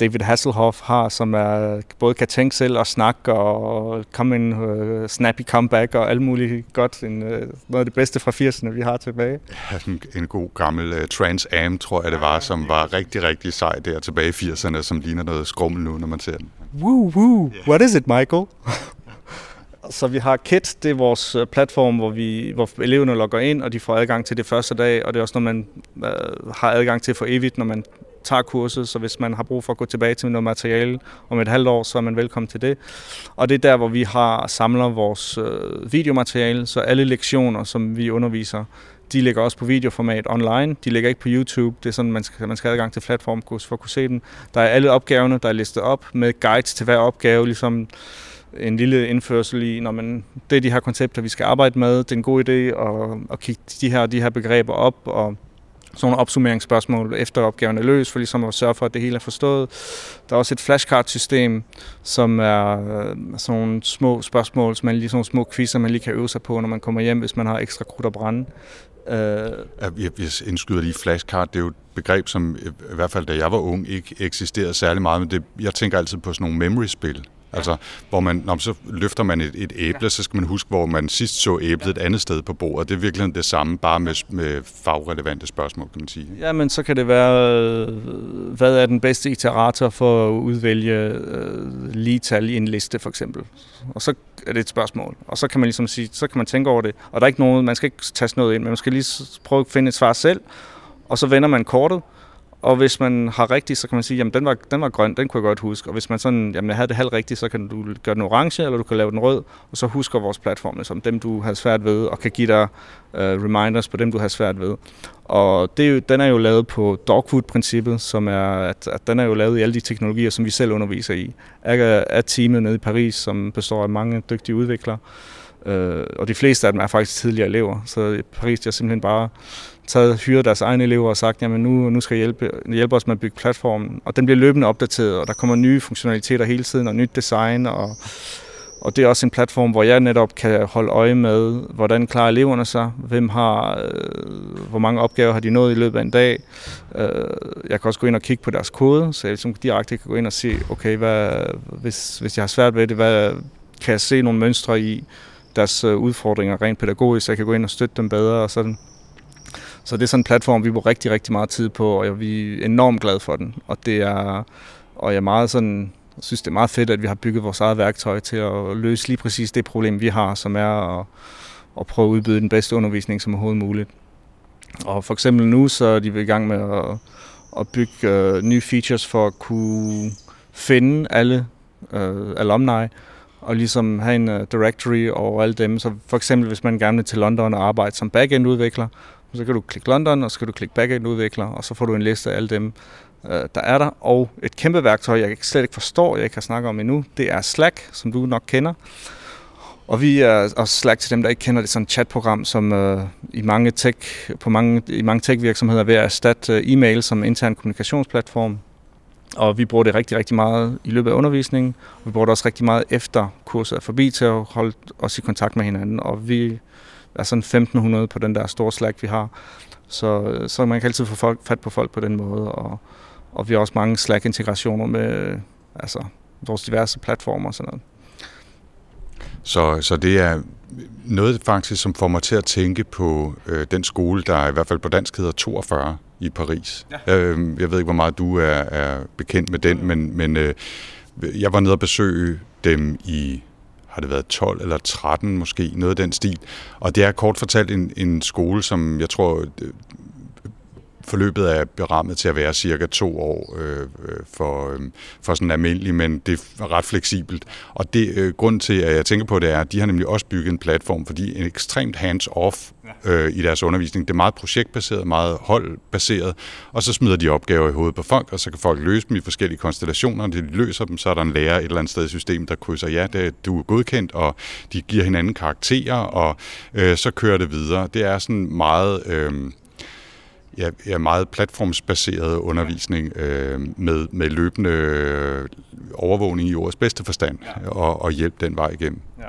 David Hasselhoff har, som er, både kan tænke selv og snakke og komme en uh, snappy comeback og alt muligt godt. En, uh, noget af det bedste fra 80'erne, vi har tilbage. Ja, en, en god gammel uh, Trans Am, tror jeg det var, som var rigtig, rigtig sej der tilbage i 80'erne, som ligner noget skrummel nu, når man ser den. Woo, woo. Yeah. What is it, Michael? *laughs* Så vi har KIT, det er vores platform, hvor, vi, hvor eleverne logger ind, og de får adgang til det første dag, og det er også noget, man uh, har adgang til for evigt, når man tager kurset, så hvis man har brug for at gå tilbage til noget materiale om et halvt år, så er man velkommen til det. Og det er der, hvor vi har samler vores øh, videomateriale, så alle lektioner, som vi underviser, de ligger også på videoformat online. De ligger ikke på YouTube. Det er sådan, man skal, man skal have adgang til platformkurs for at kunne se dem. Der er alle opgaverne, der er listet op med guides til hver opgave, ligesom en lille indførsel i, når man, det er de her koncepter, vi skal arbejde med. Det er en god idé at, at kigge de her, de her begreber op og sådan nogle opsummeringsspørgsmål efter opgaven er løs, for ligesom at sørge for, at det hele er forstået. Der er også et flashcard-system, som er øh, sådan nogle små spørgsmål, som man lige sådan små quizzer, man lige kan øve sig på, når man kommer hjem, hvis man har ekstra krudt og brænde. Øh. Uh, jeg indskyder lige flashcard, det er jo et begreb, som i hvert fald da jeg var ung, ikke eksisterede særlig meget, men det, jeg tænker altid på sådan nogle memory-spil. Altså, hvor man, når man så løfter man et, et æble, ja. så skal man huske, hvor man sidst så æblet et andet sted på bordet. Det er virkelig det samme, bare med, med fagrelevante spørgsmål, kan man sige. Ja, men så kan det være, hvad er den bedste iterator for at udvælge øh, lige tal i en liste, for eksempel. Og så er det et spørgsmål. Og så kan man ligesom sige, så kan man tænke over det. Og der er ikke nogen, man skal ikke tage noget ind, men man skal lige prøve at finde et svar selv, og så vender man kortet, og hvis man har rigtigt, så kan man sige, jamen den var, den var grøn, den kunne jeg godt huske. Og hvis man sådan, jamen jeg havde det halvt rigtigt, så kan du gøre den orange, eller du kan lave den rød, og så husker vores platforme som dem, du har svært ved, og kan give dig uh, reminders på dem, du har svært ved. Og det er jo, den er jo lavet på dogfood-princippet, som er, at, at den er jo lavet i alle de teknologier, som vi selv underviser i. Er, er teamet nede i Paris, som består af mange dygtige udviklere, uh, og de fleste af dem er faktisk tidligere elever, så i Paris de har simpelthen bare taget, hyret deres egne elever og sagt, jamen nu, nu skal I hjælpe, hjælpe os med at bygge platformen. Og den bliver løbende opdateret, og der kommer nye funktionaliteter hele tiden, og nyt design, og, og det er også en platform, hvor jeg netop kan holde øje med, hvordan klarer eleverne sig, hvem har, øh, hvor mange opgaver har de nået i løbet af en dag. Øh, jeg kan også gå ind og kigge på deres kode, så jeg ligesom direkte kan gå ind og se, okay, hvad, hvis, hvis jeg har svært ved det, hvad, kan jeg se nogle mønstre i deres øh, udfordringer rent pædagogisk, så jeg kan gå ind og støtte dem bedre, og sådan så det er sådan en platform, vi bruger rigtig, rigtig meget tid på, og vi er enormt glade for den. Og det er, og jeg er meget sådan, jeg synes, det er meget fedt, at vi har bygget vores eget værktøj til at løse lige præcis det problem, vi har, som er at, at prøve at udbyde den bedste undervisning som overhovedet muligt. Og for eksempel nu, så er de i gang med at, at bygge uh, nye features for at kunne finde alle uh, alumni, og ligesom have en uh, directory over alle dem. Så for eksempel, hvis man gerne vil til London og arbejde som backend-udvikler, så kan du klikke London, og så kan du klikke backend-udvikler, og så får du en liste af alle dem, øh, der er der. Og et kæmpe værktøj, jeg slet ikke forstår, jeg ikke har snakket om endnu, det er Slack, som du nok kender. Og vi er også Slack til dem, der ikke kender det, sådan et chatprogram, som øh, i mange tech, på mange, i mange tech-virksomheder er ved at erstatte øh, e-mail som intern kommunikationsplatform. Og vi bruger det rigtig, rigtig meget i løbet af undervisningen. Og vi bruger det også rigtig meget efter kurset er forbi til at holde os i kontakt med hinanden. Og vi er sådan 1500 på den der store Slack, vi har. Så, så man kan altid få folk, fat på folk på den måde, og, og vi har også mange Slack-integrationer med, altså, vores diverse platformer og sådan noget. Så, så det er noget faktisk, som får mig til at tænke på øh, den skole, der i hvert fald på dansk hedder 42 i Paris. Ja. Øh, jeg ved ikke, hvor meget du er, er bekendt med den, men, men øh, jeg var nede og besøge dem i har det været 12 eller 13 måske, noget af den stil. Og det er kort fortalt en, en skole, som jeg tror øh, forløbet er berammet til at være cirka to år øh, for, øh, for sådan almindelig, men det er ret fleksibelt. Og det øh, grund til, at jeg tænker på det, er, at de har nemlig også bygget en platform, fordi en ekstremt hands-off øh, i deres undervisning. Det er meget projektbaseret, meget holdbaseret, og så smider de opgaver i hovedet på folk, og så kan folk løse dem i forskellige konstellationer. Når de løser dem, så er der en lærer et eller andet sted i systemet, der krydser, ja, det, du er godkendt, og de giver hinanden karakterer, og øh, så kører det videre. Det er sådan meget... Øh, ja, ja, meget platformsbaseret undervisning øh, med, med løbende øh, overvågning i ordets bedste forstand ja. og, og hjælp den vej igennem. Ja.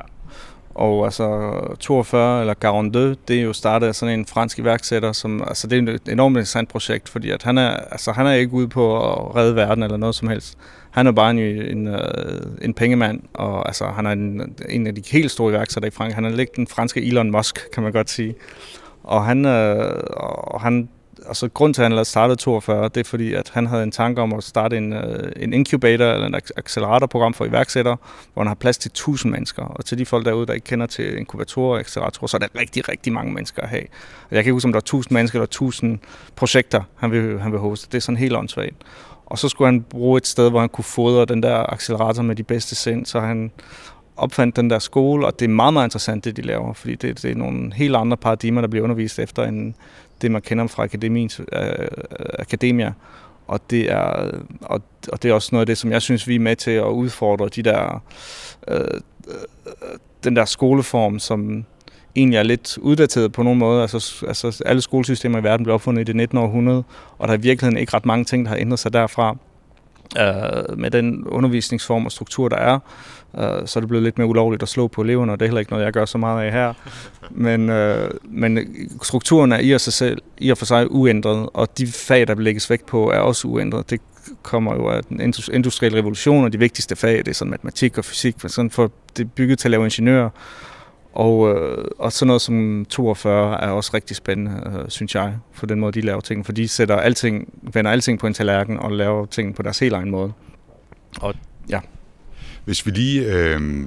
Og altså 42 eller 42, det er jo startet af sådan en fransk iværksætter, som, altså det er et enormt interessant projekt, fordi at han er, altså han er ikke ude på at redde verden eller noget som helst. Han er bare en, en, øh, en pengemand, og altså han er en, en af de helt store iværksættere i Frankrig. Han er lidt den franske Elon Musk, kan man godt sige. Og han, øh, og han altså grund til, at han startede 42, det er fordi, at han havde en tanke om at starte en, øh, en incubator eller en acceleratorprogram for iværksættere, hvor han har plads til 1000 mennesker. Og til de folk derude, der ikke kender til inkubatorer og acceleratorer, så er der rigtig, rigtig mange mennesker at have. Og jeg kan ikke huske, om der er 1000 mennesker eller 1000 projekter, han vil, han vil hoste. Det er sådan helt åndssvagt. Og så skulle han bruge et sted, hvor han kunne fodre den der accelerator med de bedste sind, så han opfandt den der skole, og det er meget, meget interessant, det de laver, fordi det, det er nogle helt andre paradigmer, der bliver undervist efter en, det, man kender fra akademiens, øh, akademia. Og det, er, og, og det er også noget af det, som jeg synes, vi er med til at udfordre de der, øh, øh den der skoleform, som egentlig er lidt uddateret på nogen måde. Altså, altså alle skolesystemer i verden blev opfundet i det 19. århundrede, og der er i virkeligheden ikke ret mange ting, der har ændret sig derfra øh, med den undervisningsform og struktur, der er. Øh, så er det blevet lidt mere ulovligt at slå på eleverne, og det er heller ikke noget, jeg gør så meget af her. Men, øh, men strukturen er i og, sig selv, i og for sig uændret, og de fag, der lægges vægt på, er også uændret. Det kommer jo af den industrielle revolution, og de vigtigste fag, det er sådan matematik og fysik, sådan for det er bygget til at lave ingeniører. Og, øh, og sådan noget som 42 er også rigtig spændende, øh, synes jeg, for den måde, de laver ting. For de sætter alting, vender alting på en tallerken og laver ting på deres helt egen måde. Og ja. Hvis vi lige øh,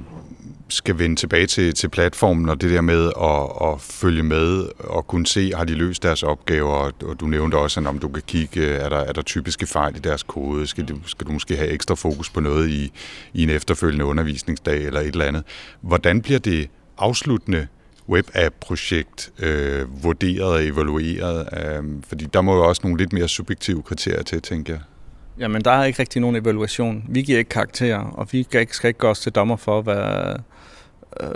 skal vende tilbage til, til platformen og det der med at, at følge med og kunne se, har de løst deres opgaver, og du nævnte også, at om du kan kigge, er der, er der typiske fejl i deres kode, skal du, skal du måske have ekstra fokus på noget i, i en efterfølgende undervisningsdag eller et eller andet. Hvordan bliver det afsluttende webapp-projekt øh, vurderet og evalueret? Øh, fordi der må jo også nogle lidt mere subjektive kriterier til, tænker jeg. Jamen, der er ikke rigtig nogen evaluation. Vi giver ikke karakterer, og vi skal ikke gå os til dommer for, hvad, øh,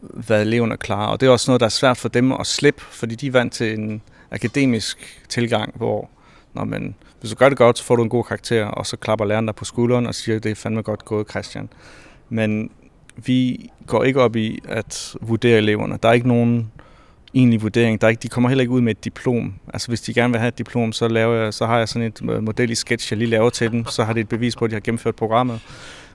hvad eleverne klarer. Og det er også noget, der er svært for dem at slippe, fordi de er vant til en akademisk tilgang, hvor når man, hvis du gør det godt, så får du en god karakter, og så klapper læreren dig på skulderen og siger, det er fandme godt gået, Christian. Men vi går ikke op i at vurdere eleverne. Der er ikke nogen egentlig vurdering. Der er ikke, de kommer heller ikke ud med et diplom. Altså hvis de gerne vil have et diplom, så, laver jeg, så har jeg sådan et øh, model i sketch, jeg lige laver til dem. Så har det et bevis på, at de har gennemført programmet.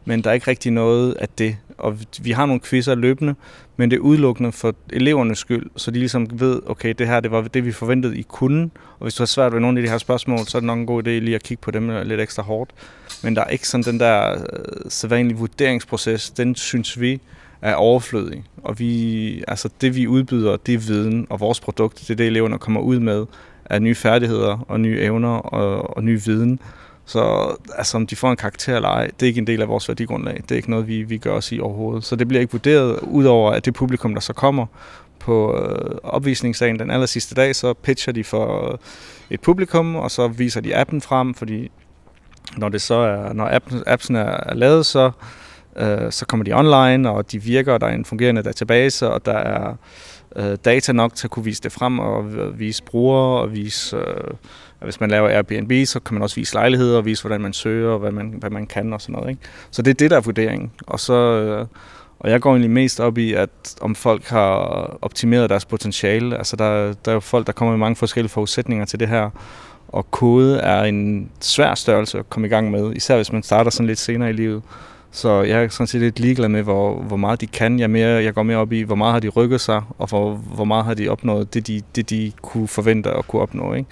Men der er ikke rigtig noget af det. Og vi har nogle quizzer løbende, men det er udelukkende for elevernes skyld, så de ligesom ved, okay, det her det var det, vi forventede, I kunne. Og hvis du har svært ved nogle af de her spørgsmål, så er det nok en god idé lige at kigge på dem øh, lidt ekstra hårdt. Men der er ikke sådan den der øh, sædvanlige vurderingsproces, den synes vi er overflødig. Og vi, altså det vi udbyder, det er viden, og vores produkt, det er det eleverne kommer ud med, af nye færdigheder og nye evner og, og ny viden. Så altså, om de får en karakter eller ej, det er ikke en del af vores værdigrundlag. Det er ikke noget, vi, vi gør os i overhovedet. Så det bliver ikke vurderet, udover at det publikum, der så kommer på øh, opvisningsdagen den aller sidste dag, så pitcher de for et publikum, og så viser de appen frem, fordi når det så er, når appen, appsen er lavet, så, øh, så kommer de online, og de virker, og der er en fungerende database, og der er øh, data nok til at kunne vise det frem, og vise brugere, og vise... Øh, hvis man laver Airbnb, så kan man også vise lejligheder og vise, hvordan man søger og hvad man, hvad man kan og sådan noget. Ikke? Så det er det, der er vurderingen. Og, så, øh, og jeg går egentlig mest op i, at om folk har optimeret deres potentiale. Altså der, der er jo folk, der kommer med mange forskellige forudsætninger til det her. Og kode er en svær størrelse at komme i gang med, især hvis man starter sådan lidt senere i livet. Så jeg er sådan set lidt ligeglad med, hvor, hvor meget de kan. Jeg, mere, jeg går mere op i, hvor meget har de rykket sig, og hvor, hvor meget har de opnået det, de, det, de kunne forvente at kunne opnå. Ikke?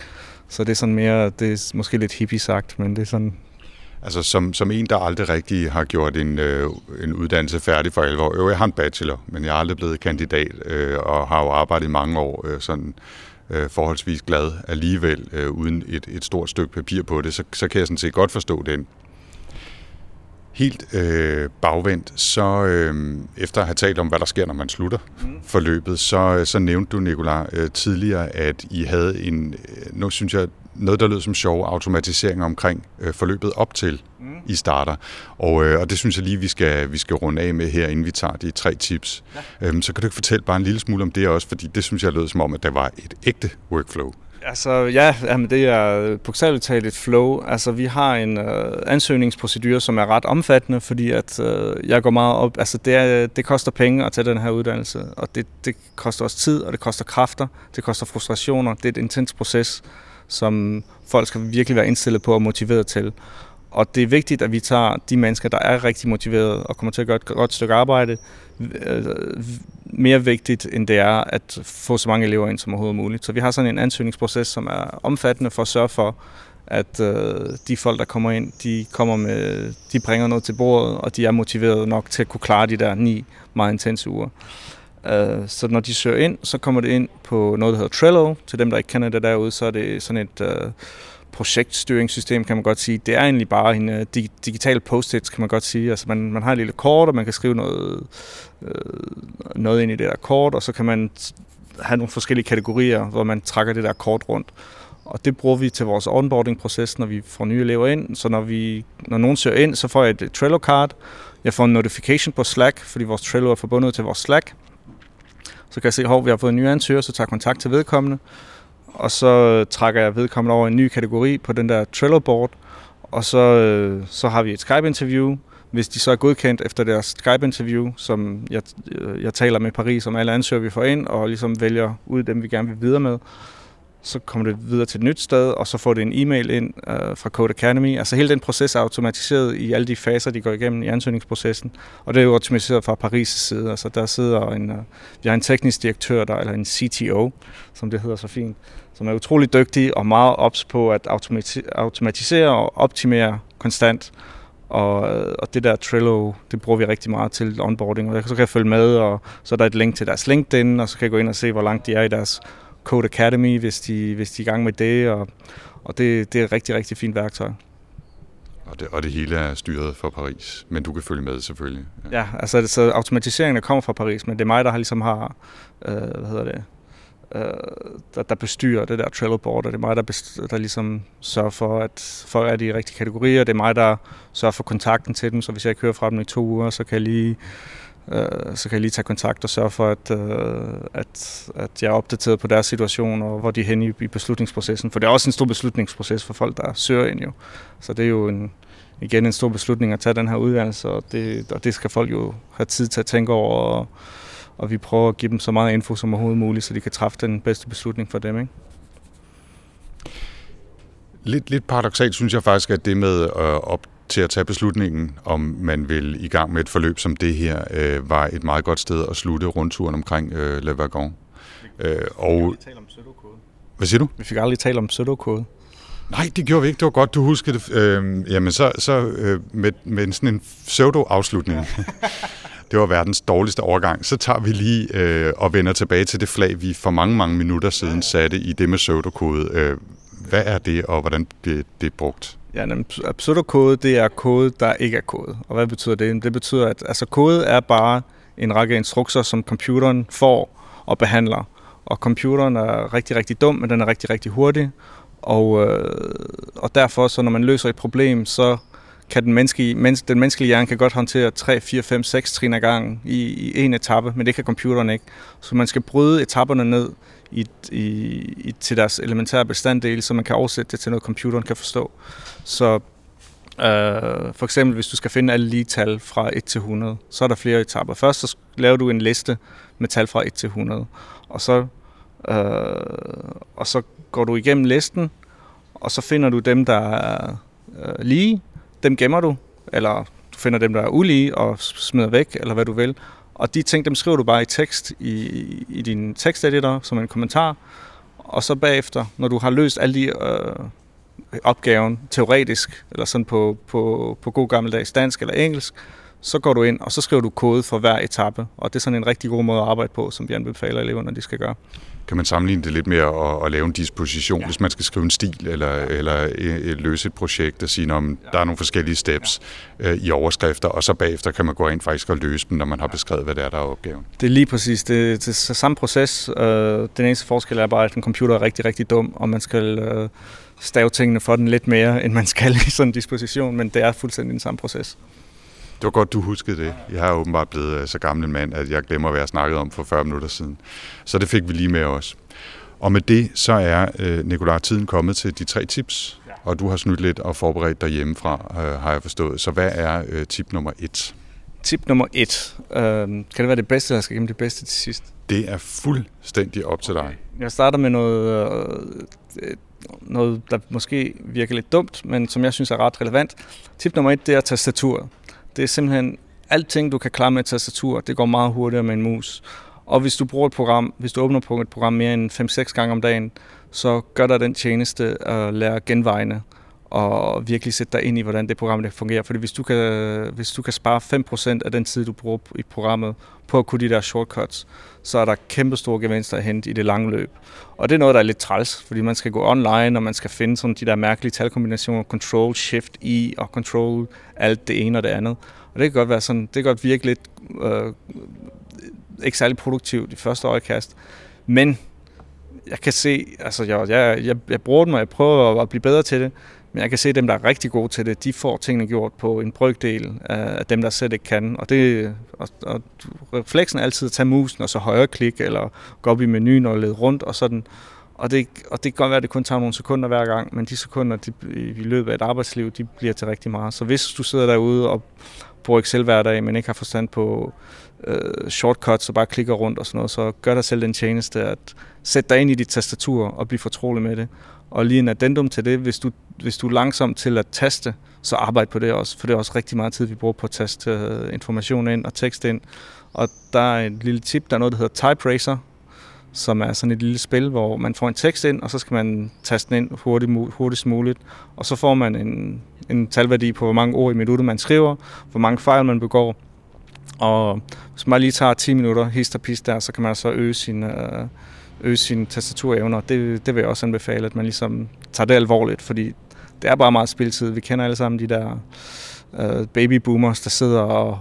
Så det er sådan mere, det er måske lidt hippie sagt, men det er sådan... Altså som, som en, der aldrig rigtig har gjort en, øh, en uddannelse færdig for alvor. Jo, jeg har en bachelor, men jeg er aldrig blevet kandidat, øh, og har jo arbejdet i mange år øh, sådan øh, forholdsvis glad alligevel, øh, uden et, et stort stykke papir på det, så, så kan jeg sådan set godt forstå den helt øh, bagvendt, så øh, efter at have talt om, hvad der sker, når man slutter mm. forløbet, så, så nævnte du, Nicolai, øh, tidligere, at I havde en, øh, nu synes jeg, noget, der lød som sjov automatisering omkring øh, forløbet op til mm. I starter. Og, øh, og det synes jeg lige, vi skal, vi skal runde af med her, inden vi tager de tre tips. Ja. Øhm, så kan du ikke fortælle bare en lille smule om det også, fordi det synes jeg lød som om, at der var et ægte workflow. Altså ja, jamen, det er bogstaveligt talt et flow. Altså vi har en øh, ansøgningsprocedure, som er ret omfattende, fordi at øh, jeg går meget op, altså det, er, det koster penge at tage den her uddannelse, og det, det koster også tid, og det koster kræfter, det koster frustrationer, det er et intens proces, som folk skal virkelig være indstillet på og motiveret til. Og det er vigtigt, at vi tager de mennesker, der er rigtig motiverede og kommer til at gøre et godt stykke arbejde, øh, mere vigtigt, end det er at få så mange elever ind som overhovedet muligt. Så vi har sådan en ansøgningsproces, som er omfattende for at sørge for, at øh, de folk, der kommer ind, de kommer med, de bringer noget til bordet, og de er motiveret nok til at kunne klare de der ni meget intense uger. Øh, så når de søger ind, så kommer det ind på noget, der hedder Trello. Til dem, der ikke kender det derude, så er det sådan et øh, projektstyringssystem, kan man godt sige. Det er egentlig bare en uh, digital post-it, kan man godt sige. Altså man, man har et lille kort, og man kan skrive noget, øh, noget ind i det der kort, og så kan man have nogle forskellige kategorier, hvor man trækker det der kort rundt. Og det bruger vi til vores onboarding-proces, når vi får nye elever ind. Så når, vi, når nogen søger ind, så får jeg et Trello-card. Jeg får en notification på Slack, fordi vores Trello er forbundet til vores Slack. Så kan jeg se, at vi har fået en ny ansøger, så tager kontakt til vedkommende og så øh, trækker jeg vedkommende over en ny kategori på den der Trello-board, og så, øh, så har vi et Skype-interview. Hvis de så er godkendt efter deres Skype-interview, som jeg, øh, jeg taler med Paris om alle ansøgere, vi får ind, og ligesom vælger ud dem, vi gerne vil videre med, så kommer det videre til et nyt sted, og så får det en e-mail ind øh, fra Code Academy. Altså hele den proces er automatiseret i alle de faser, de går igennem i ansøgningsprocessen. Og det er jo automatiseret fra Paris' side. Altså der sidder en, øh, vi har en teknisk direktør, der, eller en CTO, som det hedder så fint, som er utrolig dygtig og meget ops på at automatisere og optimere konstant. Og, øh, og det der Trello, det bruger vi rigtig meget til onboarding, og så kan jeg følge med, og så er der et link til deres LinkedIn, og så kan jeg gå ind og se, hvor langt de er i deres Code Academy, hvis de, hvis de er i gang med det, og, og det, det er et rigtig, rigtig fint værktøj. Og det, og det hele er styret fra Paris, men du kan følge med selvfølgelig. Ja, ja altså så automatiseringen kommer fra Paris, men det er mig, der har ligesom har, øh, hvad hedder det, øh, der, der bestyrer det der Trello-board, og det er mig, der, bestyrer, der ligesom sørger for, at folk er de rigtige kategorier, det er mig, der sørger for kontakten til dem, så hvis jeg ikke hører fra dem i to uger, så kan jeg lige øh, så kan jeg lige tage kontakt og sørge for, at, øh, at, at jeg er opdateret på deres situation, og hvor de er henne i, i beslutningsprocessen. For det er også en stor beslutningsproces for folk, der søger ind jo. Så det er jo en, igen en stor beslutning at tage den her uddannelse, og det, og det skal folk jo have tid til at tænke over, og, og vi prøver at give dem så meget info som overhovedet muligt, så de kan træffe den bedste beslutning for dem. Ikke? Lidt, lidt paradoxalt synes jeg faktisk, at det med at op, til at tage beslutningen, om man vil i gang med et forløb som det her, øh, var et meget godt sted at slutte rundturen omkring øh, Le Wagon. Øh, og... Hvad siger du? Vi fik aldrig talt om pseudokode. Nej, det gjorde vi ikke. Det var godt, du huskede det. Øh, jamen, så, så øh, med, med sådan en pseudo-afslutning. Ja. *laughs* det var verdens dårligste overgang. Så tager vi lige øh, og vender tilbage til det flag, vi for mange, mange minutter siden satte i det med pseudokode. Øh, hvad er det, og hvordan bliver det brugt? Ja, en pseudokode, det er kode, der ikke er kode. Og hvad betyder det? Det betyder, at altså, kode er bare en række instrukser, som computeren får og behandler. Og computeren er rigtig, rigtig dum, men den er rigtig, rigtig hurtig. Og, øh, og derfor, så når man løser et problem, så kan den menneskelige, mens, den menneskelige hjerne kan godt håndtere 3, 4, 5, 6 trin ad gangen i, i en etape, men det kan computeren ikke. Så man skal bryde etapperne ned i, i, i, til deres elementære bestanddele, så man kan oversætte det til noget, computeren kan forstå. Så øh, for eksempel, hvis du skal finde alle lige tal fra 1 til 100, så er der flere etaper. Først så laver du en liste med tal fra 1 til 100, og så, øh, og så går du igennem listen, og så finder du dem, der er øh, lige, dem gemmer du, eller du finder dem, der er ulige og smider væk, eller hvad du vil. Og de ting, dem skriver du bare i tekst i, i din teksteditor som en kommentar. Og så bagefter, når du har løst alle de øh, opgaven teoretisk, eller sådan på, på, på god gammeldags dansk eller engelsk, så går du ind, og så skriver du kode for hver etape. Og det er sådan en rigtig god måde at arbejde på, som vi anbefaler eleverne, de skal gøre. Kan man sammenligne det lidt med at, at lave en disposition, ja. hvis man skal skrive en stil eller, ja. eller et, løse et projekt og sige, om der er nogle forskellige steps ja. øh, i overskrifter, og så bagefter kan man gå ind faktisk og løse dem, når man har beskrevet, hvad det er, der er opgaven. Det er lige præcis. Det, det er samme proces. Øh, den eneste forskel er bare, at en computer er rigtig, rigtig dum, og man skal øh, stave tingene for den lidt mere, end man skal i sådan en disposition, men det er fuldstændig den samme proces. Det var godt, du huskede det. Jeg har åbenbart blevet øh, så gammel en mand, at jeg glemmer, hvad jeg snakkede om for 40 minutter siden. Så det fik vi lige med os. Og med det, så er øh, Nikolaj tiden kommet til de tre tips, og du har snydt lidt og forberedt dig hjemmefra, øh, har jeg forstået. Så hvad er øh, tip nummer et? Tip nummer et. Øh, kan det være det bedste, eller skal jeg gemme det bedste til sidst? Det er fuldstændig op til dig. Jeg starter med noget, øh, noget, der måske virker lidt dumt, men som jeg synes er ret relevant. Tip nummer et, det er tastaturet. Det er simpelthen alting, du kan klare med et tastatur. Det går meget hurtigere med en mus. Og hvis du bruger et program, hvis du åbner på et program mere end 5-6 gange om dagen, så gør dig den tjeneste at lære genvejene og virkelig sætte dig ind i, hvordan det program det fungerer. Fordi hvis du kan, hvis du kan spare 5% af den tid, du bruger i programmet på at kunne de der shortcuts, så er der kæmpe store gevinster at hente i det lange løb. Og det er noget, der er lidt træls, fordi man skal gå online, og man skal finde sådan de der mærkelige talkombinationer, Control, Shift, I og Control, alt det ene og det andet. Og det kan godt være sådan, det kan godt virke lidt øh, ikke særlig produktivt i første øjekast. Men jeg kan se, altså jeg, jeg, jeg, jeg bruger den, og jeg prøver at blive bedre til det, men jeg kan se, at dem, der er rigtig gode til det, de får tingene gjort på en brygdel af dem, der slet ikke kan. Og, det, og, og refleksen er altid at tage musen og så højre klik, eller gå op i menuen og lede rundt og sådan. Og det, og det kan godt være, at det kun tager nogle sekunder hver gang, men de sekunder de, i løbet af et arbejdsliv, de bliver til rigtig meget. Så hvis du sidder derude og bruger Excel hver dag, men ikke har forstand på øh, shortcuts og bare klikker rundt og sådan noget, så gør dig selv den tjeneste at sætte dig ind i dit tastatur og blive fortrolig med det. Og lige en addendum til det, hvis du, hvis du er langsom til at taste, så arbejd på det også, for det er også rigtig meget tid, vi bruger på at taste øh, information ind og tekst ind. Og der er et lille tip, der er noget, der hedder Type Racer, som er sådan et lille spil, hvor man får en tekst ind, og så skal man taste den ind hurtigt, hurtigst muligt. Og så får man en, en talværdi på, hvor mange ord i minuttet man skriver, hvor mange fejl man begår. Og hvis man lige tager 10 minutter hist og pist der, så kan man så øge sin, øh, øge sine tastaturevner. Det, det vil jeg også anbefale, at man ligesom tager det alvorligt, fordi det er bare meget spiltid. Vi kender alle sammen de der øh, baby boomers, der sidder og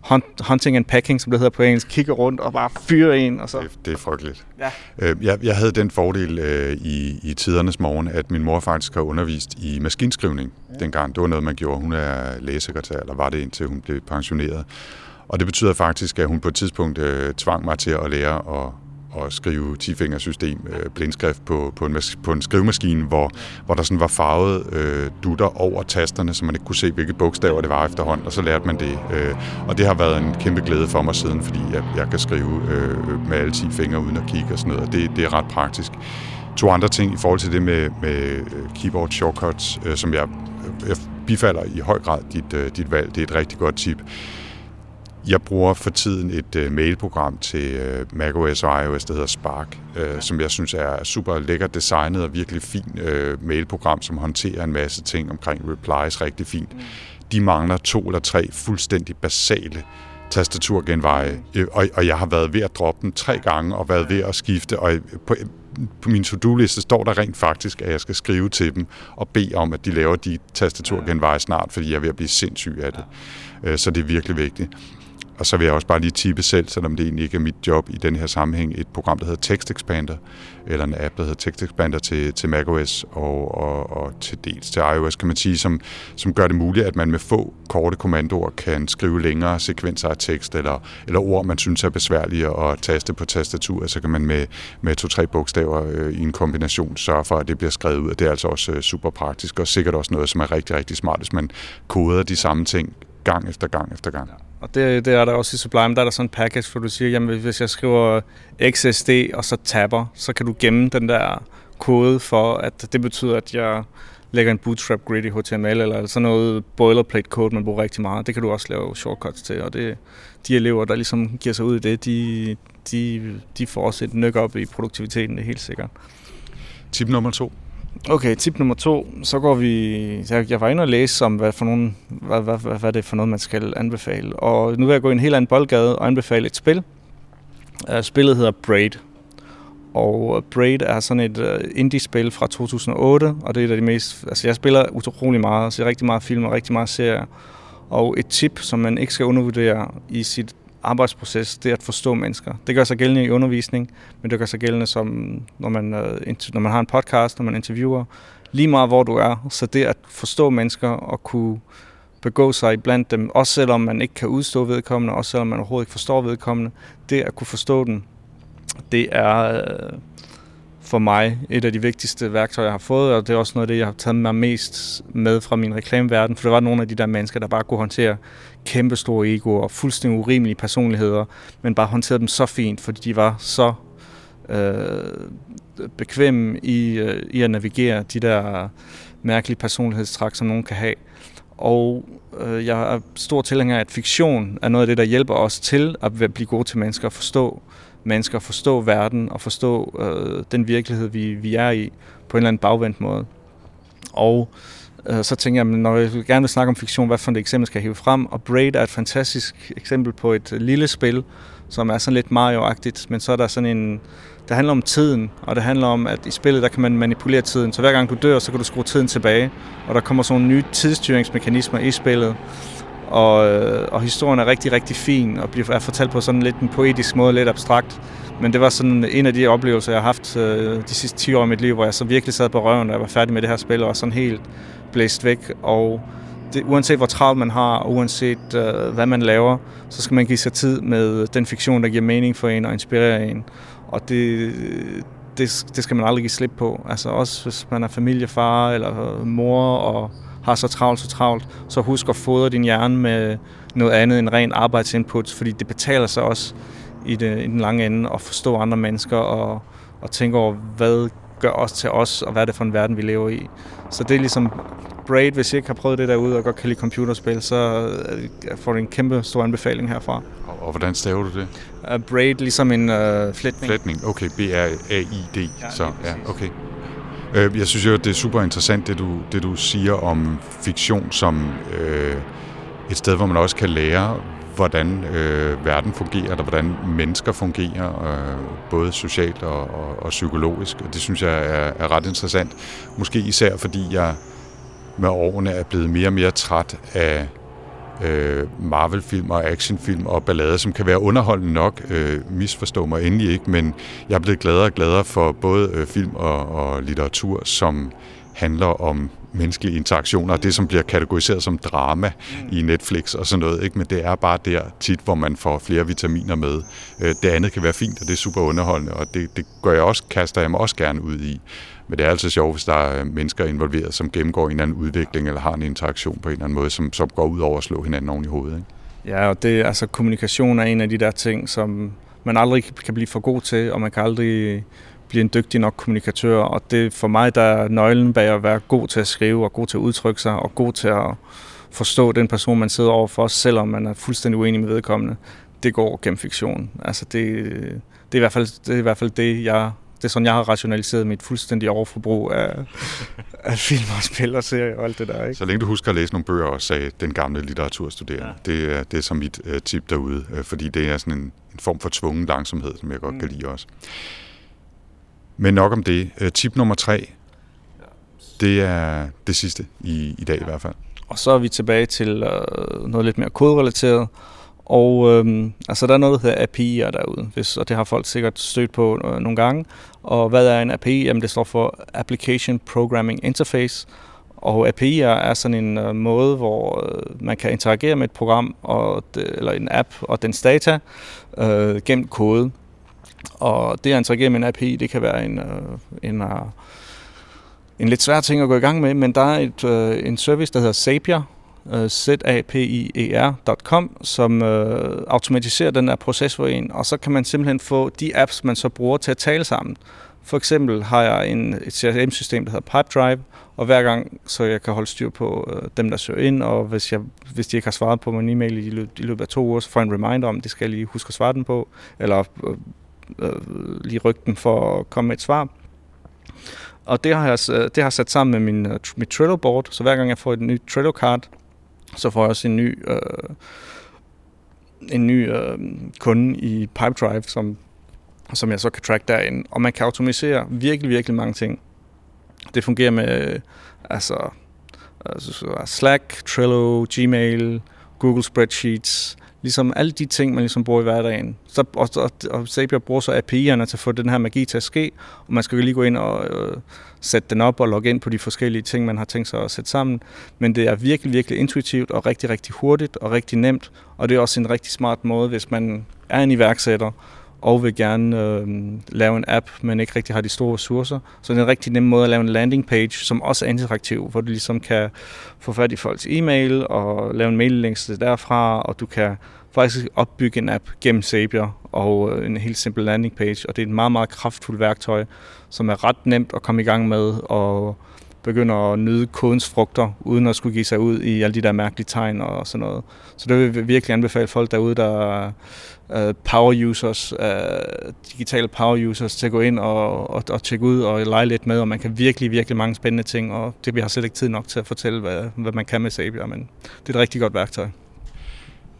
hunt, hunting and packing, som det hedder på engelsk, kigger rundt og bare fyrer en. Og så. Det, det er frygteligt. Ja. Øh, jeg, jeg havde den fordel øh, i, i tidernes morgen, at min mor faktisk har undervist i maskinskrivning ja. dengang. Det var noget, man gjorde. Hun er lægesekretær, eller var det indtil hun blev pensioneret. Og det betyder faktisk, at hun på et tidspunkt øh, tvang mig til at lære at at skrive 10-fingersystem øh, blindskrift på, på, en, på en skrivemaskine, hvor, hvor der sådan var farvet øh, dutter over tasterne, så man ikke kunne se, hvilke bogstaver det var efterhånden, og så lærte man det. Øh, og det har været en kæmpe glæde for mig siden, fordi jeg, jeg kan skrive øh, med alle 10 fingre uden at kigge og sådan noget, og det, det er ret praktisk. To andre ting i forhold til det med, med øh, keyboard shortcuts, øh, som jeg, jeg bifalder i høj grad dit, øh, dit valg. Det er et rigtig godt tip. Jeg bruger for tiden et uh, mailprogram til uh, macOS og iOS, der hedder Spark, uh, som jeg synes er super lækkert designet og virkelig fin uh, mailprogram, som håndterer en masse ting omkring replies rigtig fint. De mangler to eller tre fuldstændig basale tastaturgenveje, og, og jeg har været ved at droppe dem tre gange og været ved at skifte, og på, på min to-do-liste står der rent faktisk, at jeg skal skrive til dem og bede om, at de laver de tastaturgenveje snart, fordi jeg er ved at blive sindssyg af det. Så det er virkelig vigtigt. Og så vil jeg også bare lige tippe selv, selvom det egentlig ikke er mit job i den her sammenhæng, et program, der hedder Text Expander, eller en app, der hedder Text Expander til, til macOS og, og, og til dels til iOS, kan man sige, som, som gør det muligt, at man med få korte kommandoer kan skrive længere sekvenser af tekst, eller, eller ord, man synes er besværlige at taste på tastaturet, altså, så kan man med, med to-tre bogstaver øh, i en kombination sørge for, at det bliver skrevet ud, og det er altså også øh, super praktisk, og sikkert også noget, som er rigtig, rigtig smart, hvis man koder de samme ting gang efter gang efter gang. Og det, det er der også i Sublime, der er der sådan en package, hvor du siger, jamen hvis jeg skriver XSD og så tabber, så kan du gemme den der kode for, at det betyder, at jeg lægger en bootstrap grid i HTML, eller sådan noget boilerplate code, man bruger rigtig meget. Det kan du også lave shortcuts til, og det, de elever, der ligesom giver sig ud i det, de, de, de får også et nyk op i produktiviteten, det er helt sikkert. Tip nummer to. Okay, tip nummer to, så går vi... Jeg, jeg var inde og læse om, hvad, for nogen, hvad, hvad, hvad, hvad det er for noget, man skal anbefale. Og nu vil jeg gå i en helt anden boldgade og anbefale et spil. Uh, spillet hedder Braid. Og øh, Braid er sådan et uh, indie-spil fra 2008, og det er et af de mest... Altså, jeg spiller utrolig meget, ser rigtig meget film og rigtig meget serier. Og et tip, som man ikke skal undervurdere i sit arbejdsproces, det er at forstå mennesker. Det gør sig gældende i undervisning, men det gør sig gældende som, når man, øh, når man har en podcast, når man interviewer, lige meget hvor du er. Så det at forstå mennesker og kunne begå sig blandt dem, også selvom man ikke kan udstå vedkommende, også selvom man overhovedet ikke forstår vedkommende, det at kunne forstå den, det er øh, for mig et af de vigtigste værktøjer, jeg har fået, og det er også noget af det, jeg har taget mig mest med fra min reklameverden, for det var nogle af de der mennesker, der bare kunne håndtere kæmpe store egoer og fuldstændig urimelige personligheder, men bare håndterede dem så fint, fordi de var så øh, bekvemme i, øh, i at navigere de der mærkelige personlighedstræk, som nogen kan have. Og øh, jeg er stor tilhænger af, at fiktion er noget af det, der hjælper os til at blive gode til mennesker, og forstå mennesker, forstå verden og forstå øh, den virkelighed, vi, vi er i på en eller anden bagvendt måde. Og øh, Øh, så tænker jeg, når jeg gerne vil snakke om fiktion, hvad for et eksempel skal jeg hive frem? Og Braid er et fantastisk eksempel på et øh, lille spil, som er sådan lidt Mario-agtigt, men så er der sådan en... Det handler om tiden, og det handler om, at i spillet, der kan man manipulere tiden. Så hver gang du dør, så kan du skrue tiden tilbage, og der kommer sådan nogle nye tidsstyringsmekanismer i spillet. Og, øh, og historien er rigtig, rigtig fin, og bliver er fortalt på sådan lidt en poetisk måde, lidt abstrakt. Men det var sådan en af de oplevelser, jeg har haft de sidste 10 år i mit liv, hvor jeg så virkelig sad på røven, da jeg var færdig med det her spil, og var sådan helt blæst væk. Og det, uanset hvor travlt man har, og uanset øh, hvad man laver, så skal man give sig tid med den fiktion, der giver mening for en og inspirerer en. Og det, det, det skal man aldrig give slip på. Altså også hvis man er familiefar eller mor og har så travlt, så travlt, så husk at fodre din hjerne med noget andet end ren arbejdsinput, fordi det betaler sig også i, det, i den lange ende at forstå andre mennesker og, og tænke over, hvad gør os til os, og hvad er det for en verden, vi lever i. Så det er ligesom Braid, hvis I ikke har prøvet det derude og godt kan lide computerspil, så øh, får du en kæmpe stor anbefaling herfra. Og, og hvordan staver du det? Uh, Braid, ligesom en uh, flætning. Flætning, okay. B-R-A-I-D. Ja, så, ja, okay. Øh, jeg synes jo, det er super interessant, det du, det du siger om fiktion som øh, et sted, hvor man også kan lære, hvordan øh, verden fungerer, og hvordan mennesker fungerer, øh, både socialt og, og, og psykologisk. Og det synes jeg er, er ret interessant. Måske især fordi jeg med årene er blevet mere og mere træt af øh, Marvel-film og actionfilm og ballader, som kan være underholdende nok. Øh, misforstå mig endelig ikke, men jeg er blevet gladere og gladere for både øh, film og, og litteratur, som handler om menneskelige interaktioner, og det som bliver kategoriseret som drama i Netflix og sådan noget, ikke? men det er bare der tit, hvor man får flere vitaminer med. Øh, det andet kan være fint, og det er super underholdende, og det, det gør jeg også, kaster jeg mig også gerne ud i. Men det er altså sjovt, hvis der er mennesker involveret, som gennemgår en eller anden udvikling, eller har en interaktion på en eller anden måde, som, som går ud over at slå hinanden oven i hovedet. Ikke? Ja, og det, altså, kommunikation er en af de der ting, som man aldrig kan blive for god til, og man kan aldrig blive en dygtig nok kommunikatør. Og det for mig, der er nøglen bag at være god til at skrive, og god til at udtrykke sig, og god til at forstå den person, man sidder overfor, selvom man er fuldstændig uenig med vedkommende. Det går gennem fiktion. Altså det, det, er i hvert fald, det er i hvert fald det, jeg det er sådan, jeg har rationaliseret mit fuldstændige overforbrug af, *laughs* af film og spil og serier og alt det der. Ikke? Så længe du husker at læse nogle bøger og sagde den gamle litteraturstuderende, ja. det, er, det er så mit uh, tip derude, uh, fordi det er sådan en, en form for tvungen langsomhed, som jeg godt mm. kan lide også. Men nok om det. Øh, tip nummer tre, det er det sidste i, i dag ja. i hvert fald. Og så er vi tilbage til øh, noget lidt mere koderelateret, og øhm, altså, der er noget, der hedder API'er derude, hvis, og det har folk sikkert stødt på øh, nogle gange. Og hvad er en API? Jamen, det står for Application Programming Interface. Og API'er er sådan en øh, måde, hvor øh, man kan interagere med et program og eller en app og dens data øh, gennem kode. Og det at interagere med en API, det kan være en, øh, en, øh, en lidt svær ting at gå i gang med, men der er et, øh, en service, der hedder Zapier, øh, zapier.com, som øh, automatiserer den her proces for en, og så kan man simpelthen få de apps, man så bruger til at tale sammen, For eksempel har jeg en, et CRM-system, der hedder Pipedrive, og hver gang, så jeg kan holde styr på øh, dem, der søger ind, og hvis, jeg, hvis de ikke har svaret på min e-mail i, løbet, i løbet af to uger, så får jeg en reminder om, det skal jeg lige huske at svare den på, eller øh, øh, lige rygten for at komme med et svar. Og det har jeg, øh, det har jeg sat sammen med min, øh, mit Trello-board, så hver gang jeg får et nyt Trello-card, så får jeg også en ny, øh, en ny øh, kunde i Pipedrive, som, som jeg så kan track derinde. Og man kan automatisere virkelig, virkelig mange ting. Det fungerer med øh, altså, altså Slack, Trello, Gmail, Google Spreadsheets, ligesom alle de ting, man ligesom bruger i hverdagen. Så, og, og, og Zapier bruger så API'erne til at få den her magi til at ske, og man skal jo lige gå ind og øh, sætte den op og logge ind på de forskellige ting, man har tænkt sig at sætte sammen. Men det er virkelig, virkelig intuitivt og rigtig, rigtig hurtigt og rigtig nemt, og det er også en rigtig smart måde, hvis man er en iværksætter, og vil gerne øh, lave en app, men ikke rigtig har de store ressourcer. Så det er en rigtig nem måde at lave en landing page, som også er interaktiv, hvor du ligesom kan få fat i folks e-mail og lave en mail derfra, og du kan faktisk opbygge en app gennem Zapier og øh, en helt simpel landing page, og det er et meget, meget kraftfuldt værktøj, som er ret nemt at komme i gang med, og begynder at nyde kodens frugter, uden at skulle give sig ud i alle de der mærkelige tegn og sådan noget. Så det vil jeg virkelig anbefale folk derude, der er power users, øh, digitale power users, til at gå ind og, og, og tjekke ud og lege lidt med, og man kan virkelig, virkelig mange spændende ting, og det vi har slet ikke tid nok til at fortælle, hvad, hvad man kan med Zapier, men det er et rigtig godt værktøj.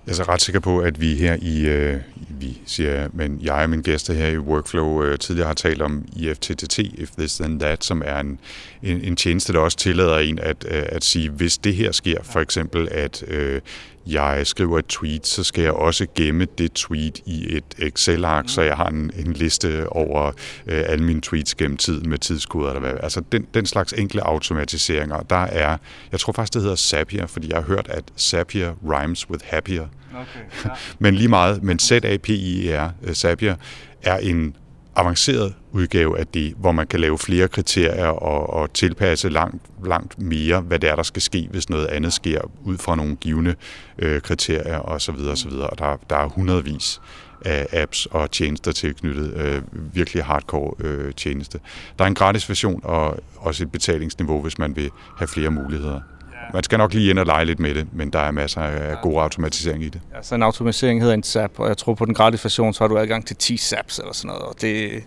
Jeg er ret sikker på, at vi her i, øh, vi siger, men jeg og mine gæster her i Workflow øh, tidligere har talt om IFTTT, If This Then That, som er en, en, en tjeneste, der også tillader en at, øh, at sige, hvis det her sker, for eksempel at øh, jeg skriver et tweet, så skal jeg også gemme det tweet i et Excel-ark, så jeg har en, en liste over øh, alle mine tweets gennem tiden med tidskoder. Eller hvad. Altså den, den slags enkle automatiseringer, der er, jeg tror faktisk, det hedder Zapier, fordi jeg har hørt, at Zapier rhymes with happier. Okay, *laughs* ja. men lige meget, men Z-A-P-I-E-R, øh, Zapier, er en avanceret udgave af det, hvor man kan lave flere kriterier og, og tilpasse langt, langt mere, hvad det er, der skal ske, hvis noget andet sker, ud fra nogle givende øh, kriterier osv. osv. Og der, der er hundredvis af apps og tjenester tilknyttet, øh, virkelig hardcore øh, tjeneste. Der er en gratis version og også et betalingsniveau, hvis man vil have flere muligheder. Man skal nok lige ind og lege lidt med det, men der er masser af god automatisering i det. Ja, så en automatisering hedder en SAP, og jeg tror på den gratis version, så har du adgang til 10 SAPs eller sådan noget, og det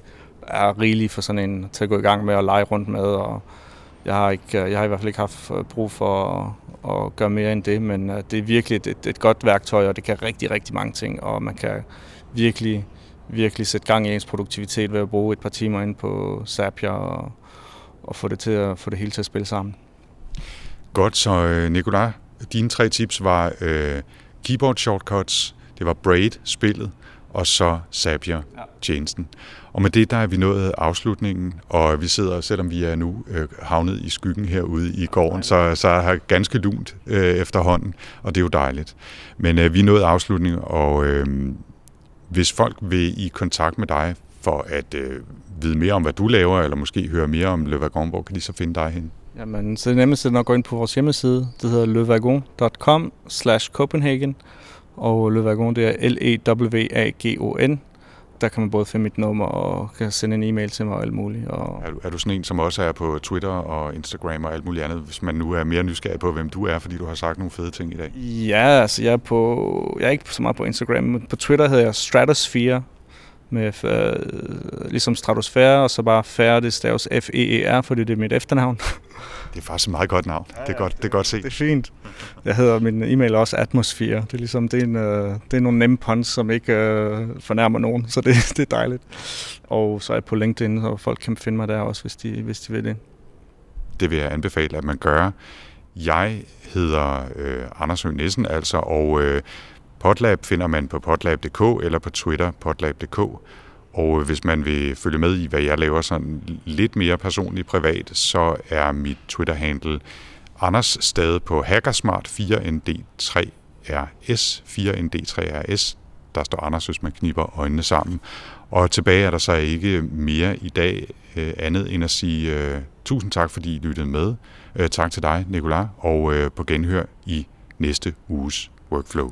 er rigeligt for sådan en til at gå i gang med at lege rundt med, og jeg har, ikke, jeg har i hvert fald ikke haft brug for at, at gøre mere end det, men øh, det er virkelig et, et, godt værktøj, og det kan rigtig, rigtig mange ting, og man kan virkelig, virkelig sætte gang i ens produktivitet ved at bruge et par timer ind på Zapier og, og få det til at få det hele til at spille sammen. Godt, så øh, Nikolaj, dine tre tips var øh, keyboard shortcuts, det var Braid, spillet, og så Zapier, tjenesten. Og med det, der er vi nået afslutningen, og vi sidder, selvom vi er nu øh, havnet i skyggen herude i gården, så, så er det ganske lunt øh, efterhånden, og det er jo dejligt. Men øh, vi er nået afslutningen, og øh, hvis folk vil i kontakt med dig for at øh, vide mere om, hvad du laver, eller måske høre mere om Le Wagon, hvor kan de så finde dig hen? Jamen, så det er at gå ind på vores hjemmeside. Det hedder levagon.com slash Copenhagen. Og Levagon, det er L-E-W-A-G-O-N. Der kan man både finde mit nummer og kan sende en e-mail til mig og alt muligt. Og... Er, du, er du sådan en, som også er på Twitter og Instagram og alt muligt andet, hvis man nu er mere nysgerrig på, hvem du er, fordi du har sagt nogle fede ting i dag? Ja, altså jeg er, på, jeg er ikke så meget på Instagram, men på Twitter hedder jeg Stratosphere, med øh, ligesom stratosfære, og så bare færre, det staves F-E-E-R, fordi det er mit efternavn. Det er faktisk et meget godt navn. Ja, ja, det er godt, det er godt set. Det er fint. Jeg hedder min e-mail også Atmosfære. Det er ligesom, det er, en, øh, det er nogle nemme puns, som ikke øh, fornærmer nogen, så det, *laughs* det er dejligt. Og så er jeg på LinkedIn, så folk kan finde mig der også, hvis de, hvis de vil det. Det vil jeg anbefale, at man gør. Jeg hedder øh, Anders Høgh Nissen, altså, og øh, Podlab finder man på podlab.dk eller på Twitter podlab.dk. Og øh, hvis man vil følge med i, hvad jeg laver sådan lidt mere personligt privat, så er mit Twitter-handle Anders Stade på Hackersmart 4ND3RS. 4ND3RS. Der står Anders, hvis man kniber øjnene sammen. Og tilbage er der så ikke mere i dag øh, andet end at sige øh, tusind tak, fordi I lyttede med. Øh, tak til dig, Nicolai, og øh, på genhør i næste uges Workflow.